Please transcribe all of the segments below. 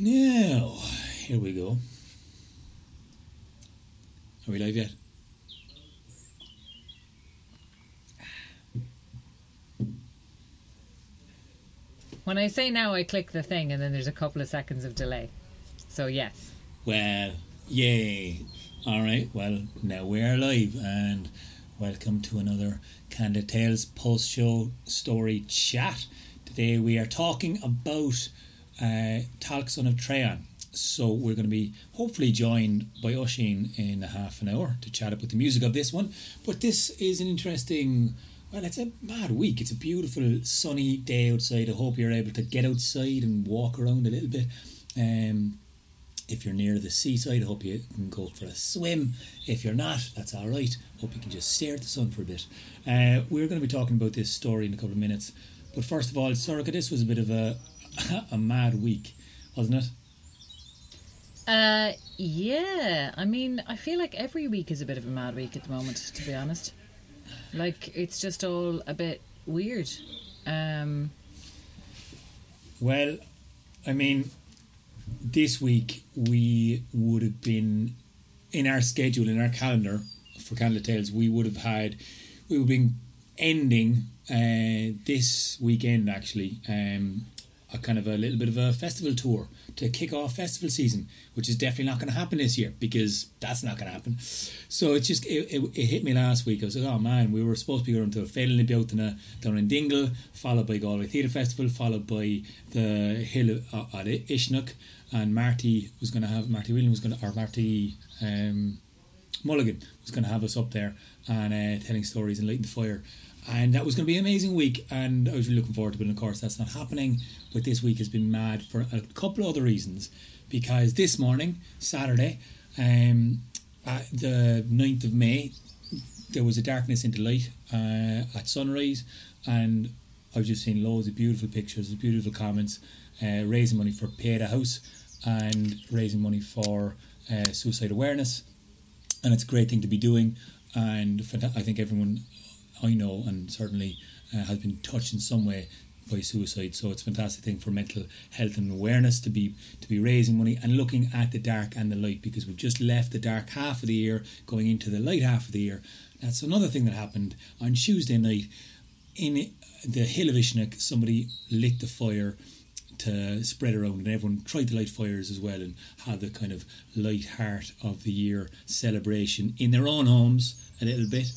Now, here we go. Are we live yet? When I say now, I click the thing, and then there's a couple of seconds of delay. So yes. Well, yay. All right, well, now we are live, and welcome to another Candlelit Tales post show story chat. Today we are talking about uh, Son of Treon. So we're going to be hopefully joined by Oisin in a half an hour to chat about the music of this one. But this is an interesting well, it's a mad week. It's a beautiful sunny day outside. I hope you're able to get outside and walk around a little bit. Um, if you're near the seaside, I hope you can go for a swim. If you're not, that's all right. Hope you can just stare at the sun for a bit. Uh, we're going to be talking about this story in a couple of minutes. But first of all, Sorcha, this was a bit of a a mad week, wasn't it? Uh, yeah. I mean, I feel like every week is a bit of a mad week at the moment, to be honest. Like it's just all a bit weird. Um, well, I mean, this week we would have been in our schedule in our calendar for Candlelit Tales. We would have had we would have been ending uh, this weekend actually um, a kind of a little bit of a festival tour to kick off festival season, which is definitely not going to happen this year because that's not going to happen. So it just it, it, it, hit me last week. I was like, oh man, we were supposed to be going to a Féile na Bealtaine down in Dingle, followed by Galway Theatre Festival, followed by the Hill uh, at Uisneach, and Marty was going to have Marty Williams was going to or Marty um, Mulligan was going to have us up there and uh, telling stories and lighting the fire and that was going to be an amazing week and I was really looking forward to it and of course that's not happening but this week has been mad for a couple of other reasons. Because this morning Saturday um, the 9th of May there was a darkness into light uh, at sunrise and I was just seeing loads of beautiful pictures beautiful comments uh, raising money for Pieta House and raising money for uh, suicide awareness. And it's a great thing to be doing and I think everyone I know and certainly uh, has been touched in some way by suicide. So it's a fantastic thing for mental health and awareness to be to be raising money and looking at the dark and the light because we've just left the dark half of the year going into the light half of the year. That's another thing that happened on Tuesday night in the hill of Uisneach. Somebody lit the fire to spread around and everyone tried to light fires as well and have the kind of light heart of the year celebration in their own homes a little bit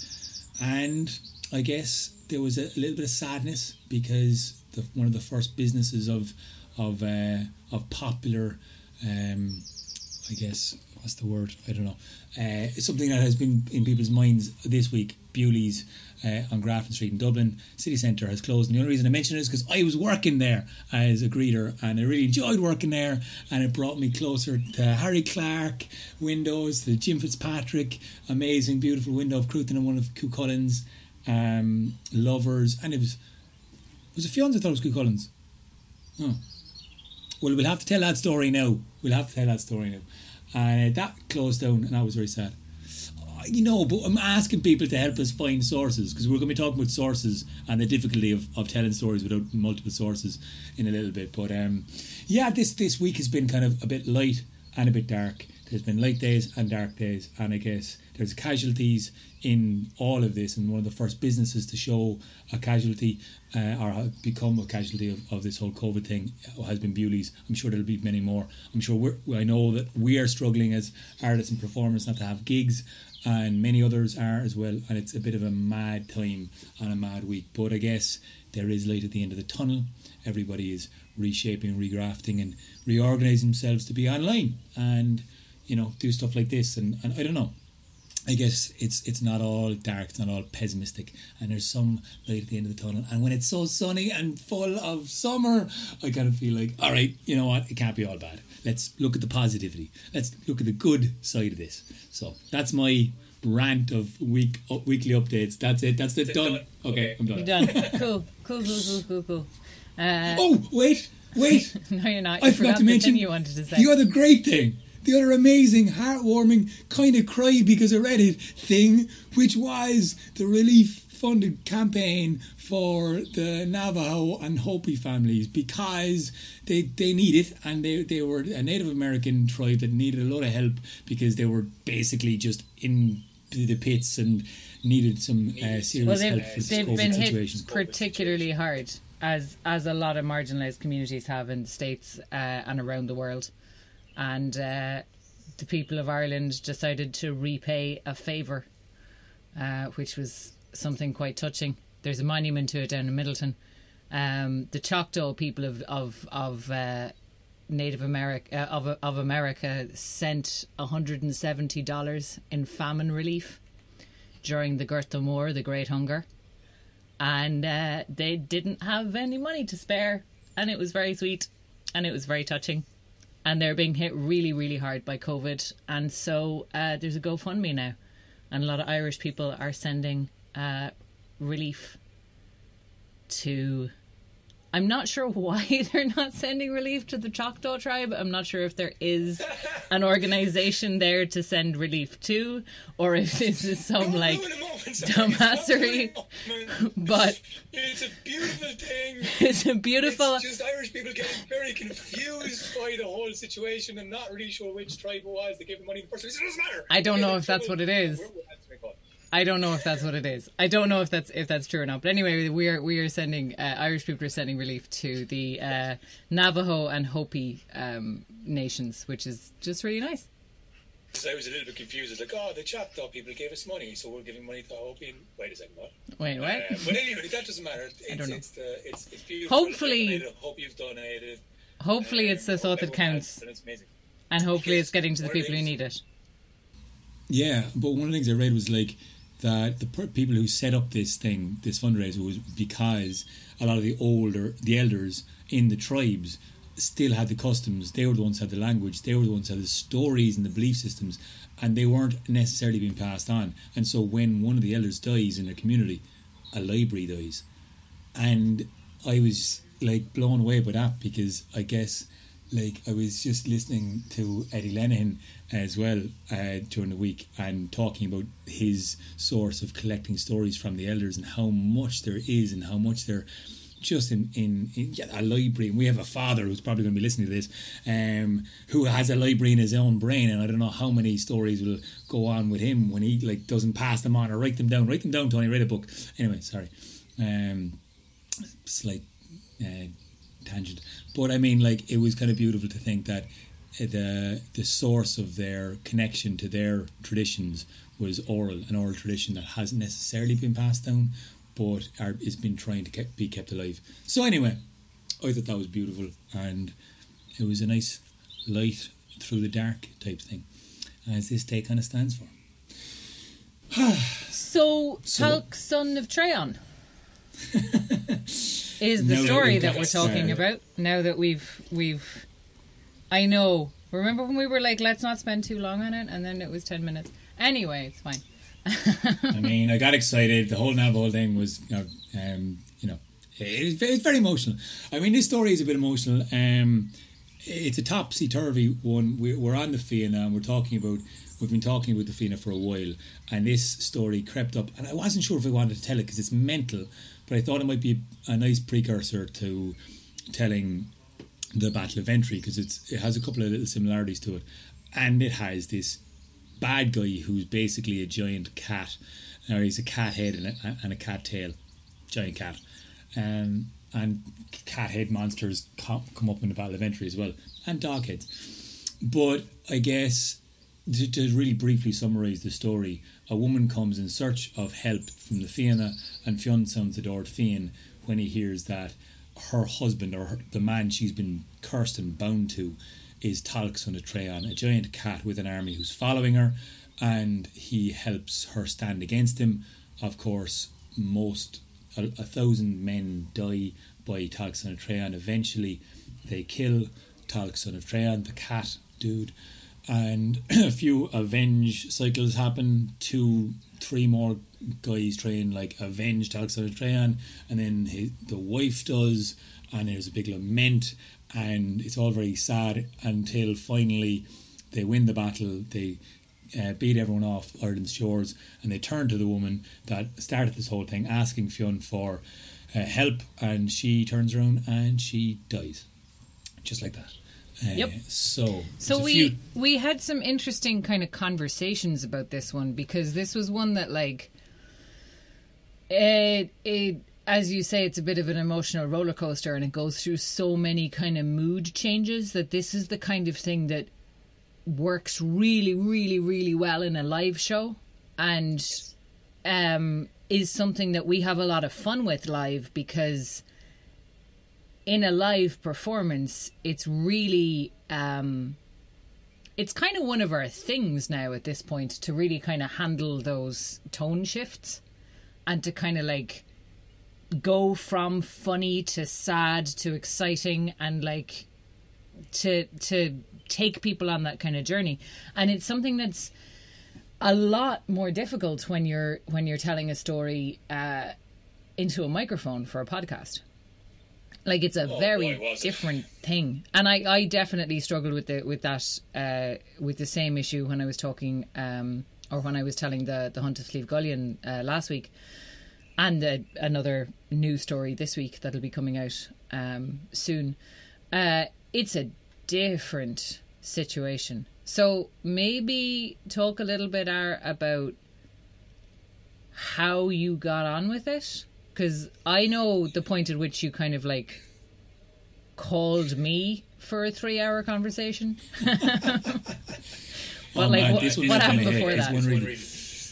and I guess there was a little bit of sadness because the, one of the first businesses of of uh, of popular, um, I guess what's the word? I don't know. Uh, something that has been in people's minds this week. Bewley's uh, on Grafton Street in Dublin city centre has closed, and the only reason I mention it is because I was working there as a greeter, and I really enjoyed working there, and it brought me closer to Harry Clarke windows, the Jim Fitzpatrick amazing, beautiful window of Cruithin and one of Cuchullin's um, lovers, and it was was it Fionn I thought it was Cuchullins. Oh. Well, we'll have to tell that story now. We'll have to tell that story now. And uh, that closed down, and I was very sad. Uh, you know, but I'm asking people to help us find sources because we're going to be talking about sources and the difficulty of, of telling stories without multiple sources in a little bit. But um, yeah, this this week has been kind of a bit light and a bit dark. There's been light days and dark days, and I guess there's casualties in all of this. And one of the first businesses to show a casualty uh, or become a casualty of, of this whole COVID thing has been Bewley's. I'm sure there'll be many more. I'm sure we're, I know that we are struggling as artists and performers not to have gigs, and many others are as well. And it's a bit of a mad time and a mad week. But I guess there is light at the end of the tunnel. Everybody is reshaping, regrafting, and reorganizing themselves to be online. And you know, do stuff like this. And, and I don't know. I guess it's it's not all dark, it's not all pessimistic, and there's some light at the end of the tunnel. And when it's so sunny and full of summer, I kind of feel like, all right, you know what, it can't be all bad. Let's look at the positivity. Let's look at the good side of this. So that's my rant of week uh, weekly updates. That's it. That's it. Done. Okay, I'm done. You're done. cool. Cool. Cool. Cool. Cool. Cool. Uh, oh wait, wait. no, you're not. You I forgot, forgot to mention you wanted to say. You are the great thing the other amazing, heartwarming, kind of cry because I read it thing, which was the Relief funded campaign for the Navajo and Hopi families because they, they need it and they, they were a Native American tribe that needed a lot of help because they were basically just in the pits and needed some uh, serious Well, help for they've the been COVID hit particularly hard, as as a lot of marginalised communities have in the states uh, and around the world, and uh, the people of Ireland decided to repay a favour, uh, which was something quite touching. There's a monument to it down in Midleton. Um, the Choctaw people of of of uh, Native America uh, of of America sent 170 dollars in famine relief during the Gorta Mór, the Great Hunger, and uh, they didn't have any money to spare, and it was very sweet, and it was very touching, and they're being hit really, really hard by COVID, and so uh, there's a GoFundMe now, and a lot of Irish people are sending uh, relief to. I'm not sure why they're not sending relief to the Choctaw tribe. I'm not sure if there is an organization there to send relief to, or if this is some like dumbassery. But it's a beautiful thing. it's a beautiful. It's just Irish people getting very confused by the whole situation and not really sure which tribe it was that gave them money the first place. It doesn't matter. I don't know the if that's what it is. We're- we're answering calls. I don't know if that's what it is. I don't know if that's if that's true or not. But anyway, we are we are sending uh, Irish people are sending relief to the uh, Navajo and Hopi um, nations, which is just really nice. Because I was a little bit confused. It's like, oh, the Choctaw people gave us money, so we're giving money to Hopi. And... Wait a second, what? Wait, what? Uh, but anyway, that doesn't matter. It's, don't know. It's, the, it's, it's beautiful. Hopefully- hope you've donated. Hopefully, Uh, it's the thought that counts, has, and it's amazing. and hopefully, it's getting to the one of people who need it. Yeah, but one of the things I read was like that the people who set up this thing, this fundraiser, was because a lot of the older, the elders in the tribes still had the customs. They were the ones who had the language. They were the ones who had the stories and the belief systems, and they weren't necessarily being passed on. And so when one of the elders dies in a community, a library dies, and I was like blown away by that because I guess like I was just listening to Eddie Lenihan as well uh, during the week and talking about his source of collecting stories from the elders and how much there is and how much there just in, in, in yeah, a library. And we have a father who's probably going to be listening to this um, who has a library in his own brain and I don't know how many stories will go on with him when he like doesn't pass them on or write them down. Write them down Tony write a book. Anyway sorry. Um, slight uh, tangent, but I mean, like it was kind of beautiful to think that uh, the the source of their connection to their traditions was oral, an oral tradition that hasn't necessarily been passed down, but are, is been trying to keep, be kept alive. So anyway, I thought that was beautiful, and it was a nice light through the dark type thing, as this day kind of stands for. So, So- son of Treon, is the Now story we've that we're talking started. about. Now that we've we've, I know. Remember when we were like, let's not spend too long on it, and then it was ten minutes. Anyway, it's fine. I mean, I got excited. The whole Navajo thing was, you know, um, you know it, it's very emotional. I mean, this story is a bit emotional. Um, it's a topsy turvy one. We're, we're on the Fianna and we're talking about. We've been talking about the Fianna for a while, and this story crept up, and I wasn't sure if I wanted to tell it because it's mental, but I thought it might be a nice precursor to telling the Battle of Entry because it's it has a couple of little similarities to it, and it has this bad guy who's basically a giant cat, or he's a cat head and a, and a cat tail, giant cat, um, and cat head monsters come, come up in the Battle of Entry as well, and dog heads. But I guess to, to really briefly summarise the story, a woman comes in search of help from the Fianna, and Fionn sounds the door to Fiann when he hears that her husband or her, the man she's been cursed and bound to is Talc son of Treon, a giant cat with an army who's following her, and he helps her stand against him. Of course, most a, a thousand men die by Talc son of Treon. Eventually, they kill Talc son of Treon, the cat dude, and a few avenge cycles happen. Two, three more guys try and like avenge Talc son of and then his, the wife does, and there's a big lament, and it's all very sad until finally they win the battle. They uh, beat everyone off Ireland's shores, and they turn to the woman that started this whole thing, asking Fionn for uh, help, and she turns around and she dies, just like that. Yep. So, So we few- we had some interesting kind of conversations about this one because this was one that like it it as you say it's a bit of an emotional roller coaster and it goes through so many kind of mood changes that this is the kind of thing that works really really really well in a live show and um is something that we have a lot of fun with live because in a live performance it's really um it's kind of one of our things now at this point to really kind of handle those tone shifts and to kind of like go from funny to sad to exciting and like to to take people on that kind of journey. And it's something that's a lot more difficult when you're when you're telling a story uh into a microphone for a podcast like it's a Oh, very boy, different thing. And i i definitely struggled with the with that uh with the same issue when i was talking um or when i was telling the the hunt of Slieve Gullion uh, last week. And uh, another new story this week that'll be coming out um soon. Uh it's a different situation. So maybe talk a little bit Ar, about how you got on with it because i know the point at which you kind of like called me for a three hour conversation but Oh, like man, what, this one what happened my head. before It's that one really- Really.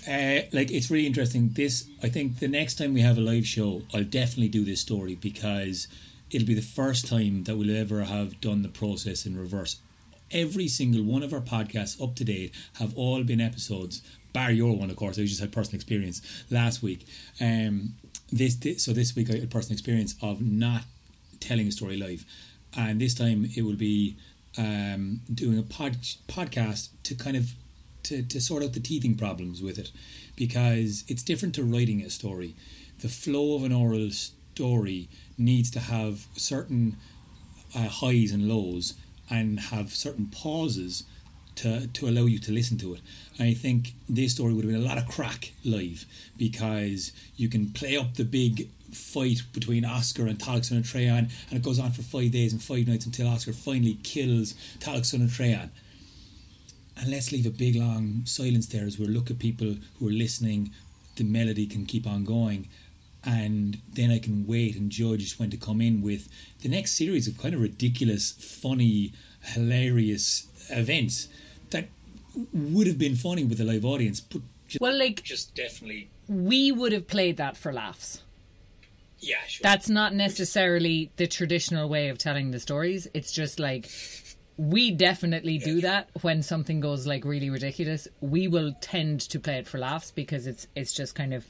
Uh, like it's really interesting. This, I think, the next time we have a live show, I'll definitely do this story because it'll be the first time that we'll ever have done the process in reverse. Every single one of our podcasts up to date have all been episodes, bar your one, of course. I just had personal experience last week. Um, this, this so this week I had personal experience of not telling a story live, and this time it will be um, doing a pod, podcast to kind of to, to sort out the teething problems with it because it's different to writing a story. The flow of an oral story needs to have certain uh, highs and lows and have certain pauses to, to allow you to listen to it. I think this story would have been a lot of crack live because you can play up the big fight between Oscar and Taliesin and Treon and it goes on for five days and five nights until Oscar finally kills Taliesin and Treon and let's leave a big long silence there as we look at people who are listening. The melody can keep on going. And then I can wait and judge when to come in with the next series of kind of ridiculous funny hilarious events would have been funny with a live audience but just, well like Just definitely. we would have played that for laughs. Yeah, sure. that's not necessarily the traditional way of telling the stories. It's just like we definitely do that when something goes like really ridiculous. We will tend to play it for laughs because it's it's just kind of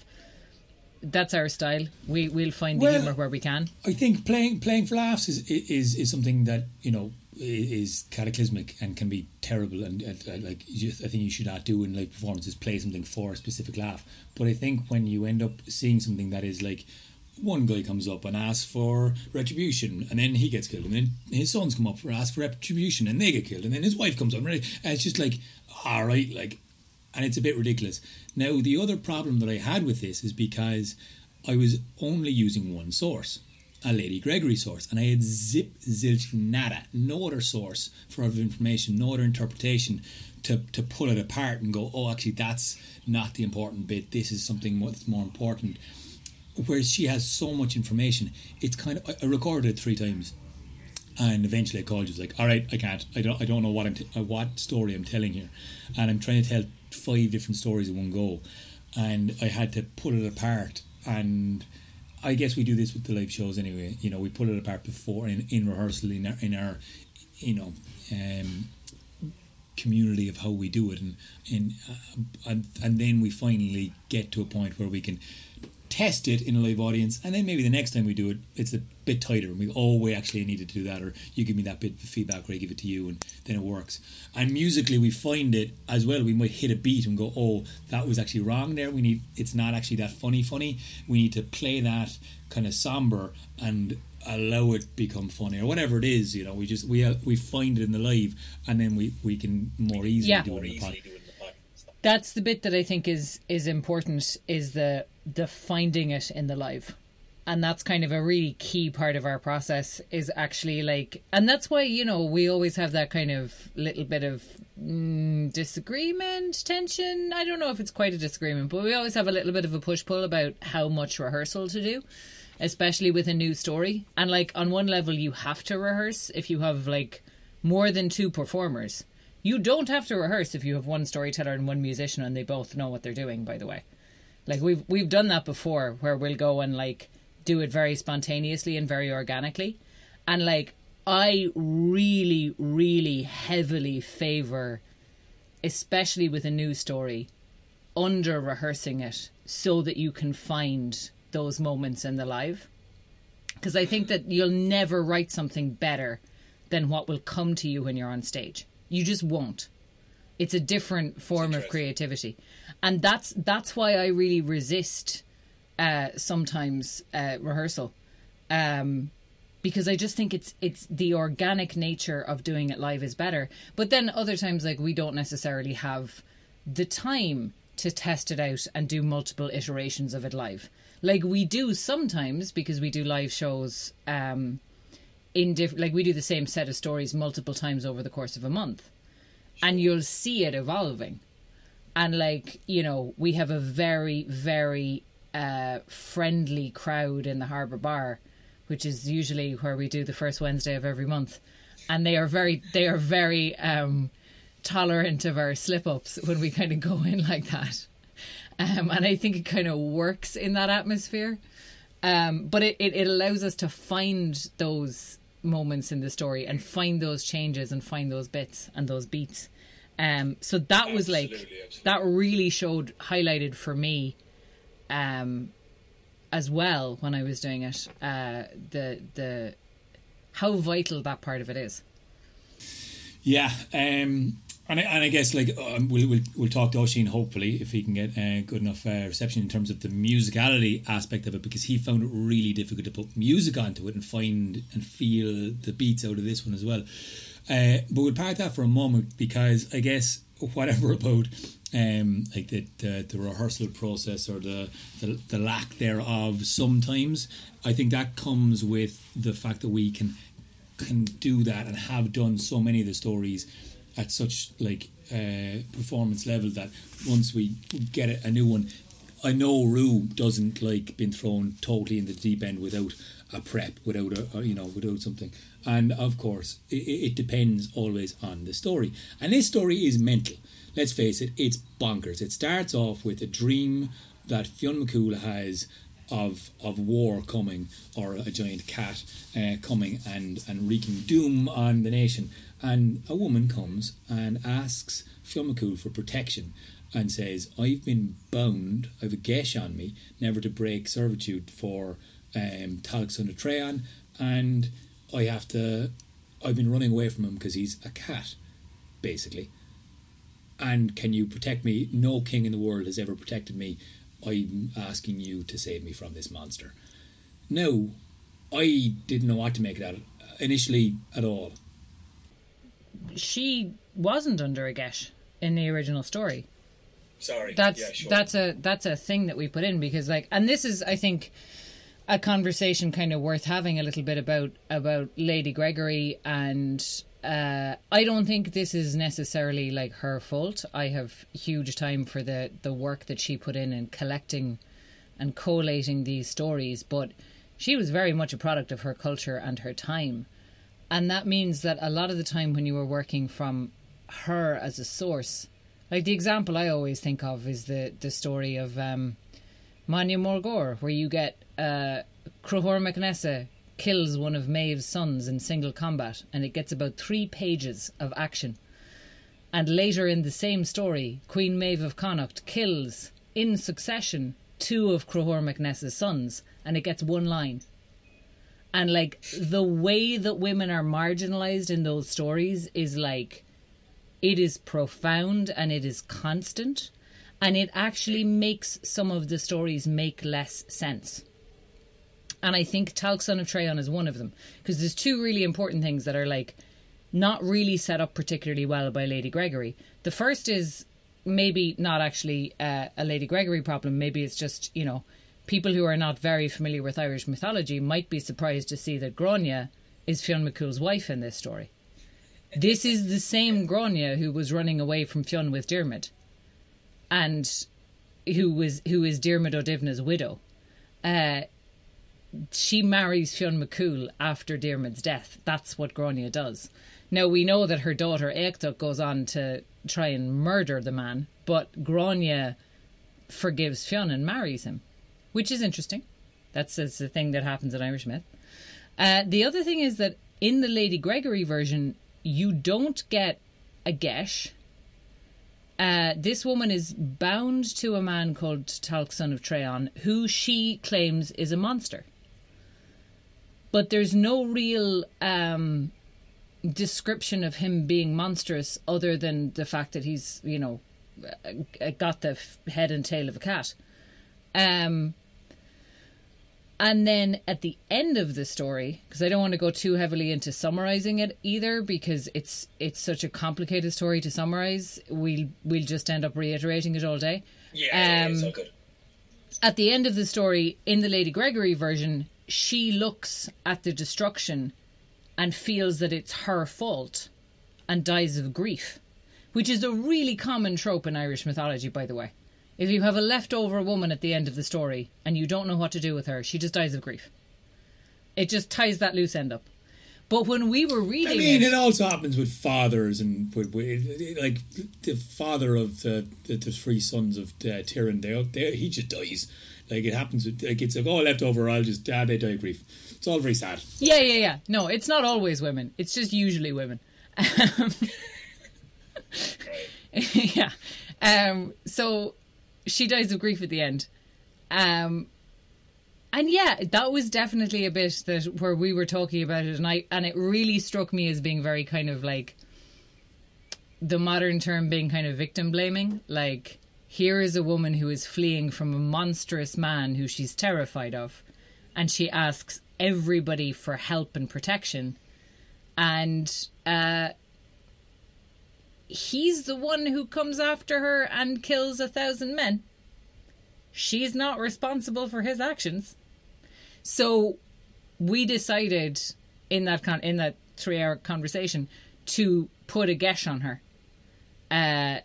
that's our style. We we'll find the Well- humor where we can. I think playing playing for laughs is is is something that you know i- is cataclysmic and can be terrible and, like you, I think you should not do in live performances play something for a specific laugh. But I think when you end up seeing something that is like one guy comes up and asks for retribution and then he gets killed and then his sons come up for ask for retribution and they get killed and then his wife comes up and it's just like all right like and it's a bit ridiculous. Now, the other problem that I had with this is because I was only using one source, a Lady Gregory source, and I had zip, zilch, nada, no other source for information, no other interpretation to, to pull it apart and go, oh, actually, that's not the important bit. This is something that's more important. Whereas she has so much information, it's kind of. I, recorded it three times and eventually I called you. Like, all right, I can't. I don't. I don't know what I'm. T- uh, what story I'm telling here, and I'm trying to tell five different stories in one go, and I had to pull it apart. And I guess we do this with the live shows anyway. You know, we pull it apart before in, in rehearsal in our in our, you know, um, community of how we do it, and and uh, and and then we finally get to a point where we can test it in a live audience, and then maybe the next time we do it, it's a bit tighter. And we go, oh, we actually needed to do that, or you give me that bit of feedback, or I give it to you, and then it works. And musically, we find it as well. We might hit a beat and go, oh, that was actually wrong there. We need it's not actually that funny, funny. We need to play that kind of somber and allow it become funny or whatever it is. You know, we just we uh, we find it in the live, and then we we can more easily Yeah. do it in the pod. easily do it in the podcast. that's the bit that I think is is important is the the finding it in the live. And that's kind of a really key part of our process is actually like and that's why you know we always have that kind of little bit of mm, disagreement tension I don't know if it's quite a disagreement but we always have a little bit of a push pull about how much rehearsal to do especially with a new story and like on one level you have to rehearse if you have like more than two performers you don't have to rehearse if you have one storyteller and one musician and they both know what they're doing, by the way. Like we've we've done that before where we'll go and like do it very spontaneously and very organically. And like I really, really heavily favour especially with a new story, under rehearsing it so that you can find those moments in the live. Because I think that you'll never write something better than what will come to you when you're on stage. You just won't. It's a different form of creativity, and that's that's why I really resist uh, sometimes uh, rehearsal, um, because I just think it's it's the organic nature of doing it live is better. But then other times, like we don't necessarily have the time to test it out and do multiple iterations of it live. Like we do sometimes because we do live shows. Um, in different like we do the same set of stories multiple times over the course of a month and you'll see it evolving. And like you know we have a very very uh friendly crowd in the harbor bar which is usually where we do the first wednesday of every month. And they are very they are very um tolerant of our slip ups when we kind of go in like that. Um and i think it kind of works in that atmosphere. Um, but it, it, it allows us to find those moments in the story and find those changes and find those bits and those beats. Um, so that was like absolutely. that really showed highlighted for me, um, as well when I was doing it. Uh, the the how vital that part of it is. Yeah, um, and I, and I guess like um, we'll, we'll we'll talk to Oisin hopefully if he can get uh, good enough uh, reception in terms of the musicality aspect of it because he found it really difficult to put music onto it and find and feel the beats out of this one as well. Uh, but we'll park that for a moment because I guess whatever about um, like the, the, the rehearsal process or the, the the lack thereof sometimes I think that comes with the fact that we can can do that and have done so many of the stories at such like uh, performance level that once we get a, new one, I know Rue doesn't like being thrown totally in the deep end without a prep, without a, a you know without something. And of course, it, it, depends always on the story. And this story is mental. Let's face it, it's bonkers. It starts off with a dream that Fionn McCool has of of war coming or a giant cat uh, coming and and wreaking doom on the nation and a woman comes and asks Fionn for protection and says, I've been bound, I have a geis on me, never to break servitude for um, Treon, and I have to, I've been running away from him because he's a cat, basically. And can you protect me? No king in the world has ever protected me. I'm asking you to save me from this monster. No, I didn't know what to make of that initially at all she wasn't under a geis in the original story. Sorry. That's yeah, sure. that's a that's a thing that we put in because like and this is I think a conversation kind of worth having a little bit about about Lady Gregory and uh, I don't think this is necessarily like her fault. I have huge time for the the work that she put in in collecting and collating these stories, but she was very much a product of her culture and her time. And that means that a lot of the time when you were working from her as a source, like the example I always think of is the, the story of um, Manya Morgore, where you get uh, Conchobar MacNessa kills one of Maeve's sons in single combat, and it gets about three pages of action. And later in the same story, Queen Maeve of Connacht kills, in succession, two of Conchobar MacNessa's sons, and it gets one line and like the way that women are marginalized in those stories is like it is profound and it is constant. And it actually makes some of the stories make less sense. And i think Talc son of Treon is one of them because there's two really important things that are like not really set up particularly well by lady gregory. The first is maybe not actually uh, a Lady Gregory problem. Maybe it's just you know people who are not very familiar with Irish mythology might be surprised to see that Grania is Fionn McCool's wife in this story. This is the same Grania who was running away from Fionn with Diarmid, and who was who is Diarmid O'Divna's widow. Uh, she marries Fionn McCool after Diarmid's death. That's what Grania does. Now we know that her daughter Echtach goes on to try and murder the man, but Grania forgives Fionn and marries him, which is interesting. That's, that's the thing that happens in Irish myth. Uh, the other thing is that in the Lady Gregory version, you don't get a geis. Uh, this woman is bound to a man called Talc, son of Treon, who she claims is a monster. But there's no real um, description of him being monstrous other than the fact that he's, you know, uh, got the head and tail of a cat. Um, and then at the end of the story, because I don't want to go too heavily into summarizing it either, because it's it's such a complicated story to summarize. We'll we'll just end up reiterating it all day. Yeah, Um, it's all good. At the end of the story, in the Lady Gregory version, she looks at the destruction and feels that it's her fault and dies of grief, which is a really common trope in Irish mythology, by the way. If you have a leftover woman at the end of the story and you don't know what to do with her, she just dies of grief. It just ties that loose end up. But when we were reading I mean, it, it also happens with fathers and with, with like the father of the the, the three sons of uh, Tuireann. They, they he just dies. Like it happens. With, like it's like oh left over. I'll just ah, they die of grief. It's all very sad. Yeah, yeah, yeah. No, it's not always women. It's just usually women. Um, yeah. Um, so she dies of grief at the end. Um, and yeah, that was definitely a bit that where we were talking about it, and I and it really struck me as being very kind of like the modern term being kind of victim blaming. Like here is a woman who is fleeing from a monstrous man who she's terrified of, and she asks everybody for help and protection, and uh, he's the one who comes after her and kills a thousand men. She's not responsible for his actions. So we decided in that con- in that three hour conversation to put a geis on her. Uh,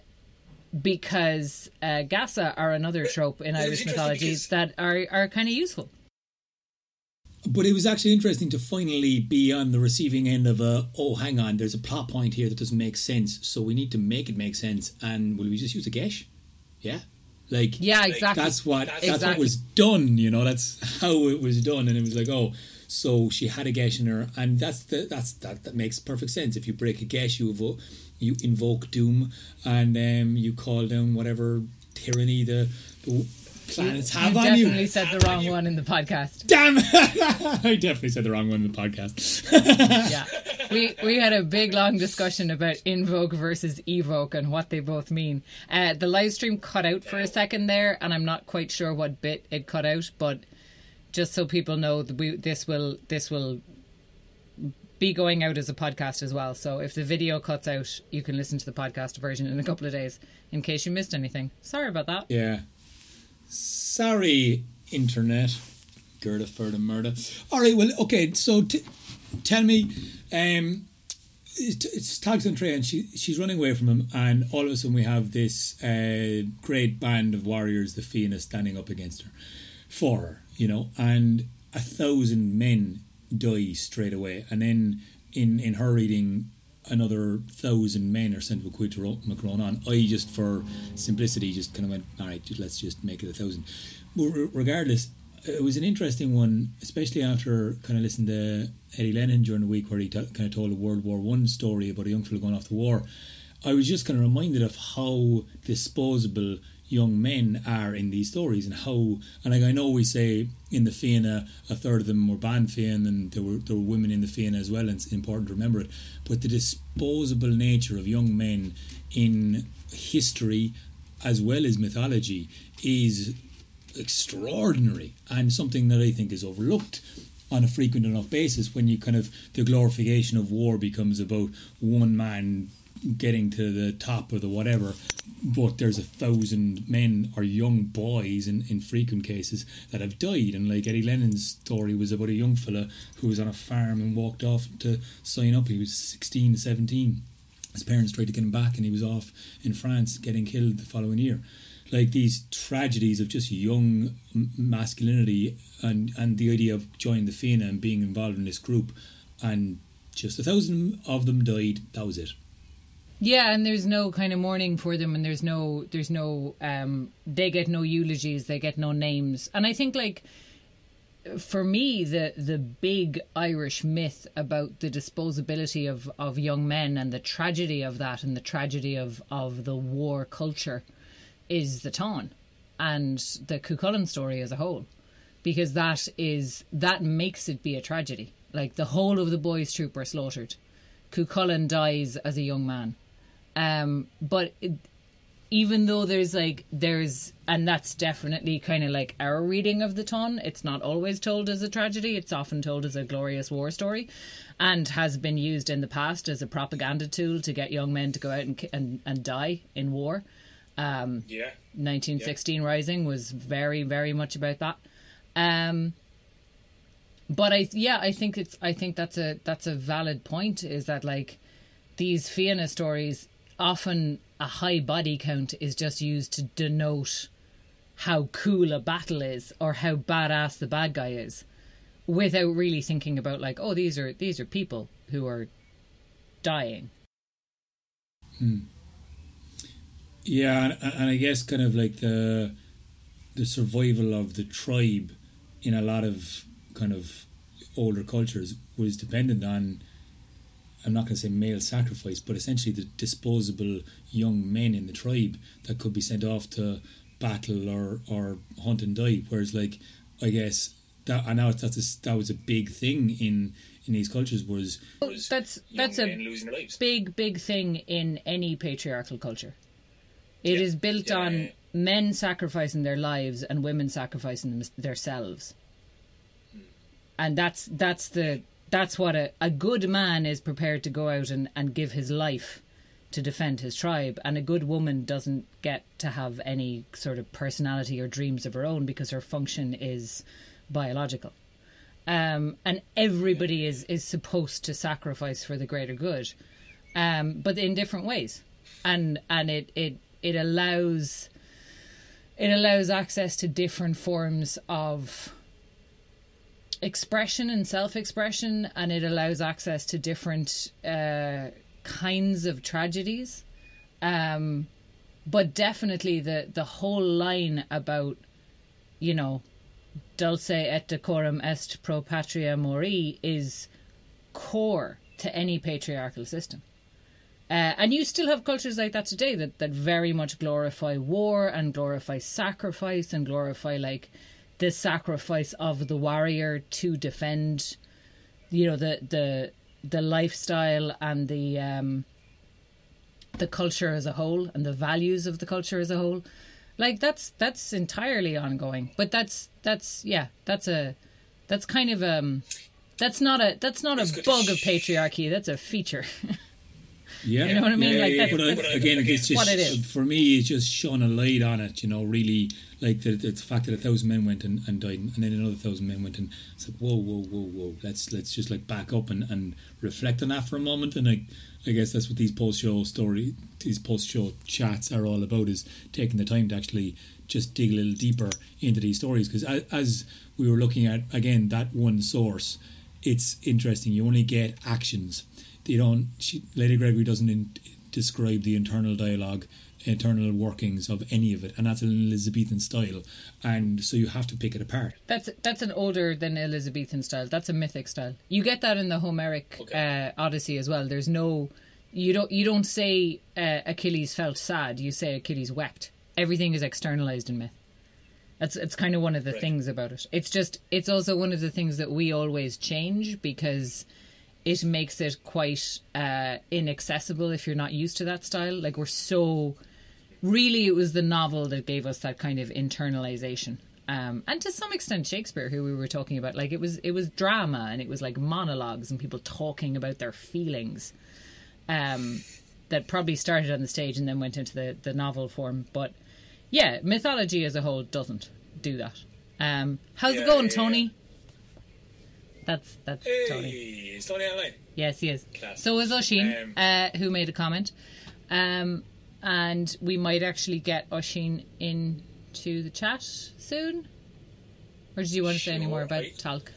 because uh, geasa are another trope in Irish mythology that are, are kind of useful. But it was actually interesting to finally be on the receiving end of a oh hang on, there's a plot point here that doesn't make sense, so we need to make it make sense. And will we just use a geis? Yeah, like Yeah, exactly. that's what That's- that's what was done. You know, that's how it was done, and it was like oh. So she had a geis in her, and that's the that's that that makes perfect sense. If you break a geis, you evoke you invoke doom, and um, you call down whatever tyranny the, the planets you have on definitely you. said the wrong one in the podcast. Damn! I definitely said the wrong one in the podcast. yeah we we had a big long discussion about invoke versus evoke and what they both mean uh, the live stream cut out for a second there and i'm not quite sure what bit it cut out but just so people know we this will this will be going out as a podcast as well so if the video cuts out you can listen to the podcast version in a couple of days in case you missed anything sorry about that Yeah. Sorry, internet. Gerda for the murder. All right, well, okay, so t- tell me, um, it's, it's Tags and Trey, and she, she's running away from him, and all of a sudden we have this uh, great band of warriors, the Fianna, standing up against her, for her, you know, and a thousand men die straight away, and then in, in her reading, another thousand men are sent to Quid Macron on. I just, for simplicity, just kind of went, all right, let's just make it a thousand. But regardless, it was an interesting one, especially after kind of listening to Eddie Lenihan during the week where he t- kind of told a World War One story about a young fellow going off to war. I was just kind of reminded of how disposable young men are in these stories and how and like I know we say in the Fianna a third of them were band Fianna and there were there were women in the Fianna as well and it's important to remember it. But the disposable nature of young men in history as well as mythology is extraordinary and something that I think is overlooked on a frequent enough basis when you kind of the glorification of war becomes about one man getting to the top of the whatever, but there's a thousand men or young boys in, in frequent cases that have died. And like Eddie Lenihan's story was about a young fella who was on a farm and walked off to sign up. He was 16, 17. His parents tried to get him back, and he was off in France getting killed the following year. Like these tragedies of just young masculinity and, and the idea of joining the Fianna and being involved in this group, and just a thousand of them died. That was it. Yeah, and there's no kind of mourning for them, and there's no, there's no, um, they get no eulogies, they get no names, and I think like for me the the big Irish myth about the disposability of of young men and the tragedy of that and the tragedy of of the war culture is the Táin and the Cuchulainn story as a whole, because that is that makes it be a tragedy. Like the whole of the boys' troop are slaughtered. Cuchulainn dies as a young man um, but it, even though there's like there's and that's definitely kind of like our reading of the Táin it's not always told as a tragedy it's often told as a glorious war story and has been used in the past as a propaganda tool to get young men to go out and and, and die in war um, Yeah. 1916 rising was very very much about that um but i yeah i think it's i think that's a that's a valid point is that like these fianna stories often a high body count is just used to denote how cool a battle is or how badass the bad guy is without really thinking about like oh these are these are people who are dying. Hmm. Yeah, and, and I guess kind of like the the survival of the tribe in a lot of kind of older cultures was dependent on I'm not going to say male sacrifice, but essentially the disposable young men in the tribe that could be sent off to battle or or hunt and die. Whereas, like, I guess that I know that's a, that was a big thing in in these cultures was Was that's that's a losing their lives. big big thing in any patriarchal culture It is Yeah. built Yeah. on men sacrificing their lives and women sacrificing them, themselves hmm. and that's that's the that's what a, a good man is prepared to go out and, and give his life to defend his tribe. And a good woman doesn't get to have any sort of personality or dreams of her own because her function is biological. Um, and everybody is is supposed to sacrifice for the greater good um, but in different ways. And and it it it allows it allows access to different forms of expression and self-expression and it allows access to different uh, kinds of tragedies. Um, but definitely the the whole line about you know dulce et decorum est pro patria mori is core to any patriarchal system. Uh, and you still have cultures like that today that, that very much glorify war and glorify sacrifice and glorify like the sacrifice of the warrior to defend you know the the the lifestyle and the um the culture as a whole and the values of the culture as a whole. Like that's that's entirely ongoing. But that's that's yeah that's a that's kind of um that's not a that's not It's a bug of patriarchy. That's a feature Yeah, You know what I mean? Yeah, Like, yeah, that's- but that's again, it's just what it is. for me. It's just shone a light on it. You know, really like the, the fact that a thousand men went and, and died, and then another thousand men went and it's like whoa, whoa, whoa, whoa. Let's let's just like back up and, and reflect on that for a moment. And I, I guess that's what these post show story, these post show chats are all about is taking the time to actually just dig a little deeper into these stories because as, as we were looking at again that one source, it's interesting. You only get actions they don't she, lady gregory doesn't in, describe the internal dialogue internal workings of any of it and that's an elizabethan style and so you have to pick it apart That's that's an older than Elizabethan style. That's a mythic style. You get that in the Homeric Okay. uh, Odyssey as well. There's no, you don't you don't say uh, Achilles felt sad. You say Achilles wept. Everything is externalized in myth. That's it's kind of one of the Right. things about it. It's just it's also one of the things that we always change because it makes it quite uh, inaccessible if you're not used to that style. Like we're so really it was the novel that gave us that kind of internalization um, and to some extent shakespeare who we were talking about like it was it was drama and it was like monologues and people talking about their feelings um, that probably started on the stage and then went into the the novel form. But yeah, mythology as a whole doesn't do that. Um, how's Yeah, it going, yeah, Tony? That's that's Hey, Tony. is Tony online? Yes, he is. Class. So is Oisin, Um, uh, who made a comment. Um, and we might actually get Oisin into the chat soon. Or did you want to say any more about I- Talc?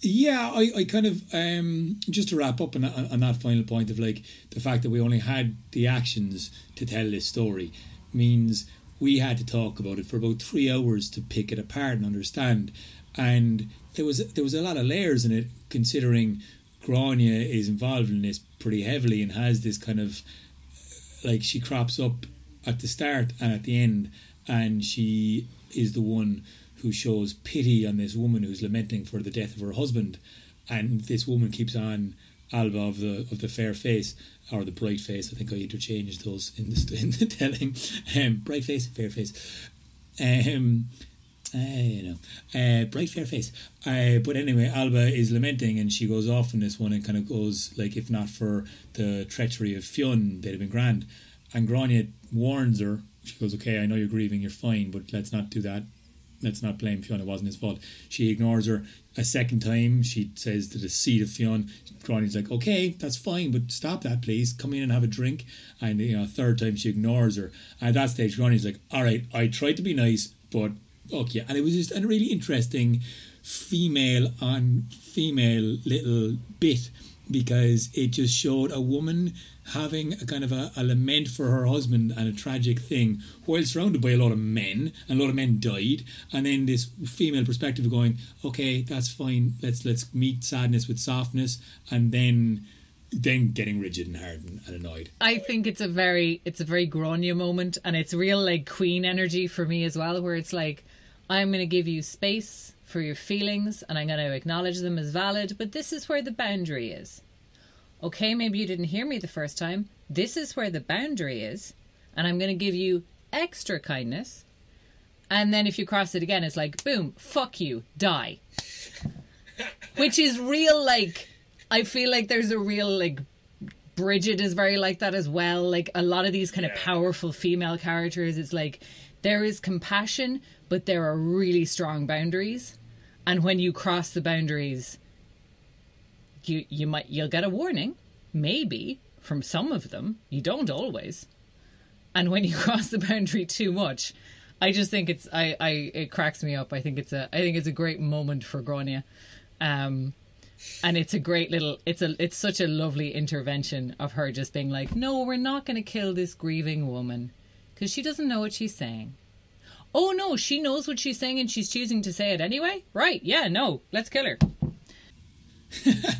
Yeah, I, I kind of um, just to wrap up on, on, on that final point of like the fact that we only had the actions to tell this story means we had to talk about it for about three hours to pick it apart and understand, and there was there was a lot of layers in it considering Grania is involved in this pretty heavily and has this kind of like she crops up at the start and at the end, and she is the one who shows pity on this woman who's lamenting for the death of her husband, and this woman keeps on Alba of the of the fair face or the bright face. I think I interchanged those in the in the telling. Um, bright face, fair face. Um, uh, you know, uh, bright fair face. Uh, but anyway, Alba is lamenting, and she goes off in this one and kind of goes like, if not for the treachery of Fionn, they'd have been grand. And Grania warns her. She goes, "Okay, I know you're grieving. You're fine, but let's not do that. Let's not blame Fionn. It wasn't his fault." She ignores her a second time. She says the seat of Fionn. Grania's like, "Okay, that's fine, but stop that, please. Come in and have a drink." And you know, a third time she ignores her. At that stage, Grania's like, "All right, I tried to be nice, but." Okay, and it was just a really interesting female on female little bit because it just showed a woman having a kind of a, a lament for her husband and a tragic thing while surrounded by a lot of men and a lot of men died. And then this female perspective going okay that's fine. Let's let's meet sadness with softness and then then getting rigid and hard and, and annoyed. I think it's a very it's a very Grania moment and it's real like queen energy for me as well where it's like I'm going to give you space for your feelings and I'm going to acknowledge them as valid but this is where the boundary is. Okay, maybe you didn't hear me the first time. This is where the boundary is and I'm going to give you extra kindness. And then if you cross it again it's like boom, fuck you, die. Which is real like I feel like there's a real like Bridget is very like that as well. Like a lot of these kind of powerful female characters, it's like there is compassion, but there are really strong boundaries. And when you cross the boundaries, you you might you'll get a warning, maybe from some of them. You don't always. And when you cross the boundary too much, I just think it's I, I it cracks me up. I think it's a I think it's a great moment for Grania. Um and it's a great little it's a it's such a lovely intervention of her just being like no we're not going to kill this grieving woman because she doesn't know what she's saying oh no she knows what she's saying and she's choosing to say it anyway? Right yeah no let's kill her.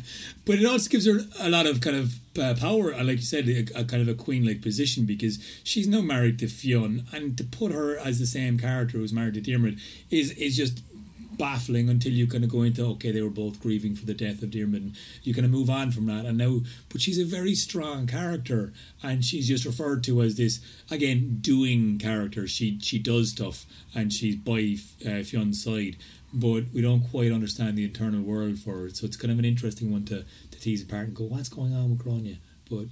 But it also gives her a lot of kind of uh, power, and like you said, a, a kind of a queen-like position because she's now married to Fionn, and to put her as the same character who's married to Diarmid is is just baffling until you kind of go into okay, they were both grieving for the death of Diarmid, and you kind of move on from that, and now, but she's a very strong character, and she's just referred to as this again doing character. She she does stuff, and she's by uh, Fionn's side but we don't quite understand the internal world for it. So it's kind of an interesting one to, to tease apart and go, what's going on with Grania? But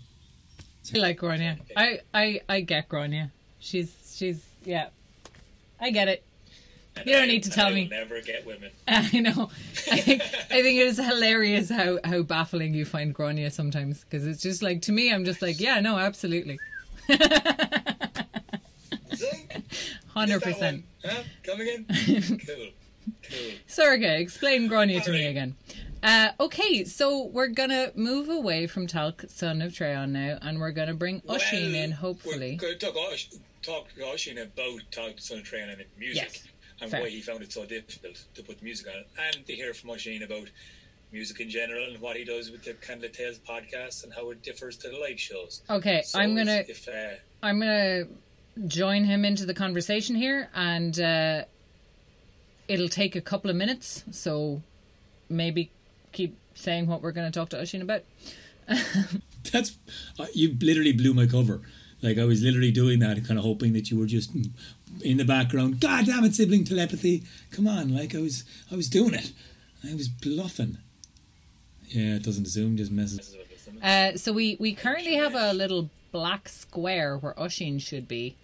i like grania i i i get grania she's she's yeah i get it And You don't I- need to tell I me. Never get women. I know. I think I think it is hilarious how how baffling you find Grania sometimes because it's just like to me I'm just like yeah no absolutely Hundred percent. Huh? Come again? cool. Cool. Explain Grania to me again. Uh, okay, so we're gonna move away from Talc, son of Treon now, and we're gonna bring Oisin Well, in, hopefully. We're to talk, Osh, talk to Oisin about Talk to Son of Treon and music Yes, and fair. why he found it so difficult to put music on it, and to hear from Oisin about music in general and what he does with the Candle Tales podcast and how it differs to the live shows. Okay, So I'm gonna If, uh, I'm gonna join him into the conversation here, and uh, it'll take a couple of minutes, so maybe keep saying what we're gonna talk to Oisin about. that's, uh, you literally blew my cover. Like I was literally doing that, kind of hoping that you were just in the background. God damn it, sibling telepathy! Come on, like I was, I was doing it. I was bluffing. Yeah, it doesn't zoom, just messes. messes with us. customers. Uh, so we, we currently have a little black square where Oisin should be.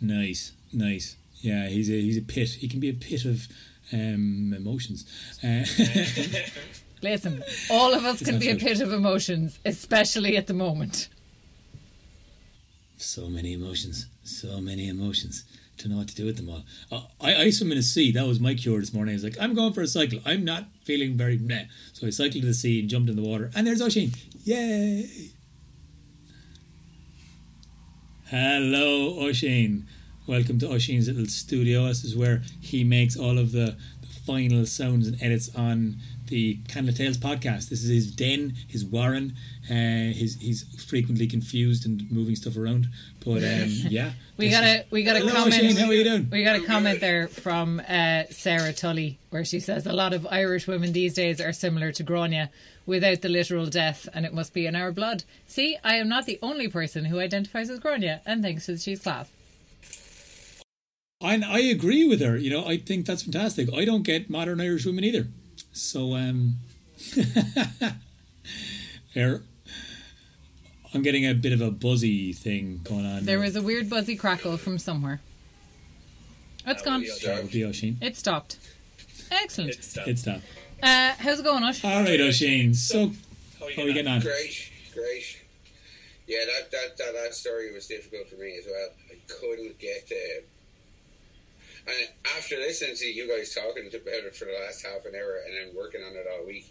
Nice, nice. Yeah, he's a he's a pit. He can be a pit of um, emotions. Uh, Listen, all of us can be a pit of emotions, especially at the moment. so many emotions, so many emotions. To know what to do with them all. Uh, I, I swim in a sea. That was my cure this morning. I was like, I'm going for a cycle. I'm not feeling very meh. So I cycled to the sea and jumped in the water. And there's Oisin. Yay! Hello, Oisin. Welcome to Oisin's little studio. This is where he makes all of the, the final sounds and edits on the Candle Tales podcast. This is his den, his warren. Uh, his he's frequently confused and moving stuff around. But um, yeah, We got a we got a comment. Shane, how are you doing? We got a comment there from uh, Sarah Tully where she says a lot of Irish women these days are similar to Grania without the literal death, and it must be in our blood. See, I am not the only person who identifies as Grania and thinks that she's class. And I agree with her. You know, I think that's fantastic. I don't get modern Irish women either. So, um, here, I'm getting a bit of a buzzy thing going on. There was a weird buzzy crackle from somewhere. It's gone. That would be Oisin. It stopped. Excellent. It's, uh, It's that. Uh, how's it going, Ush? All right, Oisin. So, how are you how are we getting getting on? Great, great. Yeah, that, that, that last story was difficult for me as well. I couldn't get the. And after listening to you guys talking about it for the last half an hour and then working on it all week,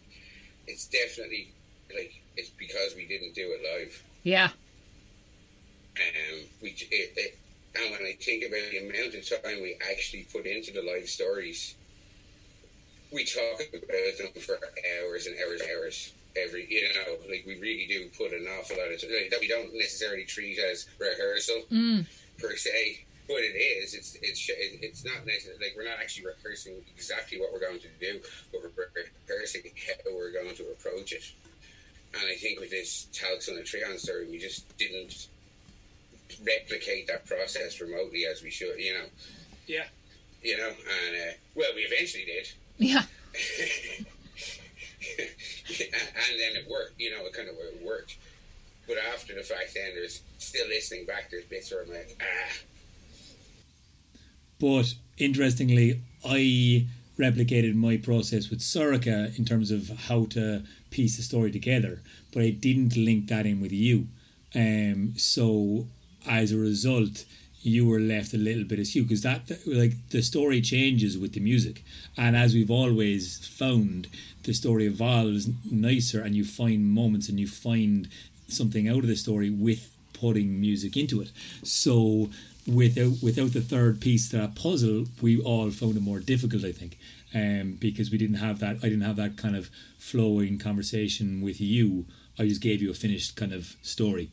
it's definitely like it's because we didn't do it live. Yeah. Um, we it, it, and when I think about the amount of time we actually put into the live stories, we talk about them for hours and hours and hours. Every you know, like we really do put an awful lot of time that we don't necessarily treat as rehearsal Mm. per se. But it is. It's it's it's not necessarily like we're not actually rehearsing exactly what we're going to do, but we're rehearsing how we're going to approach it. And I think with this Talks on the Treon story, we just didn't replicate that process remotely as we should. You know, Yeah. you know, and uh, well, we eventually did, Yeah. and then it worked. You know, it kind of it worked. But after the fact, then there's still listening back. There's bits where I'm like, ah, But interestingly, I replicated my process with Sorcha in terms of how to piece the story together, but I didn't link that in with you. Um, so as a result, you were left a little bit askew because that- like the story changes with the music, and as we've always found, the story evolves nicer, and you find moments and you find something out of the story with putting music into it. So without without the third piece to that puzzle, we all found it more difficult, I think, um, because we didn't have that. I didn't have that kind of flowing conversation with you. I just gave you a finished kind of story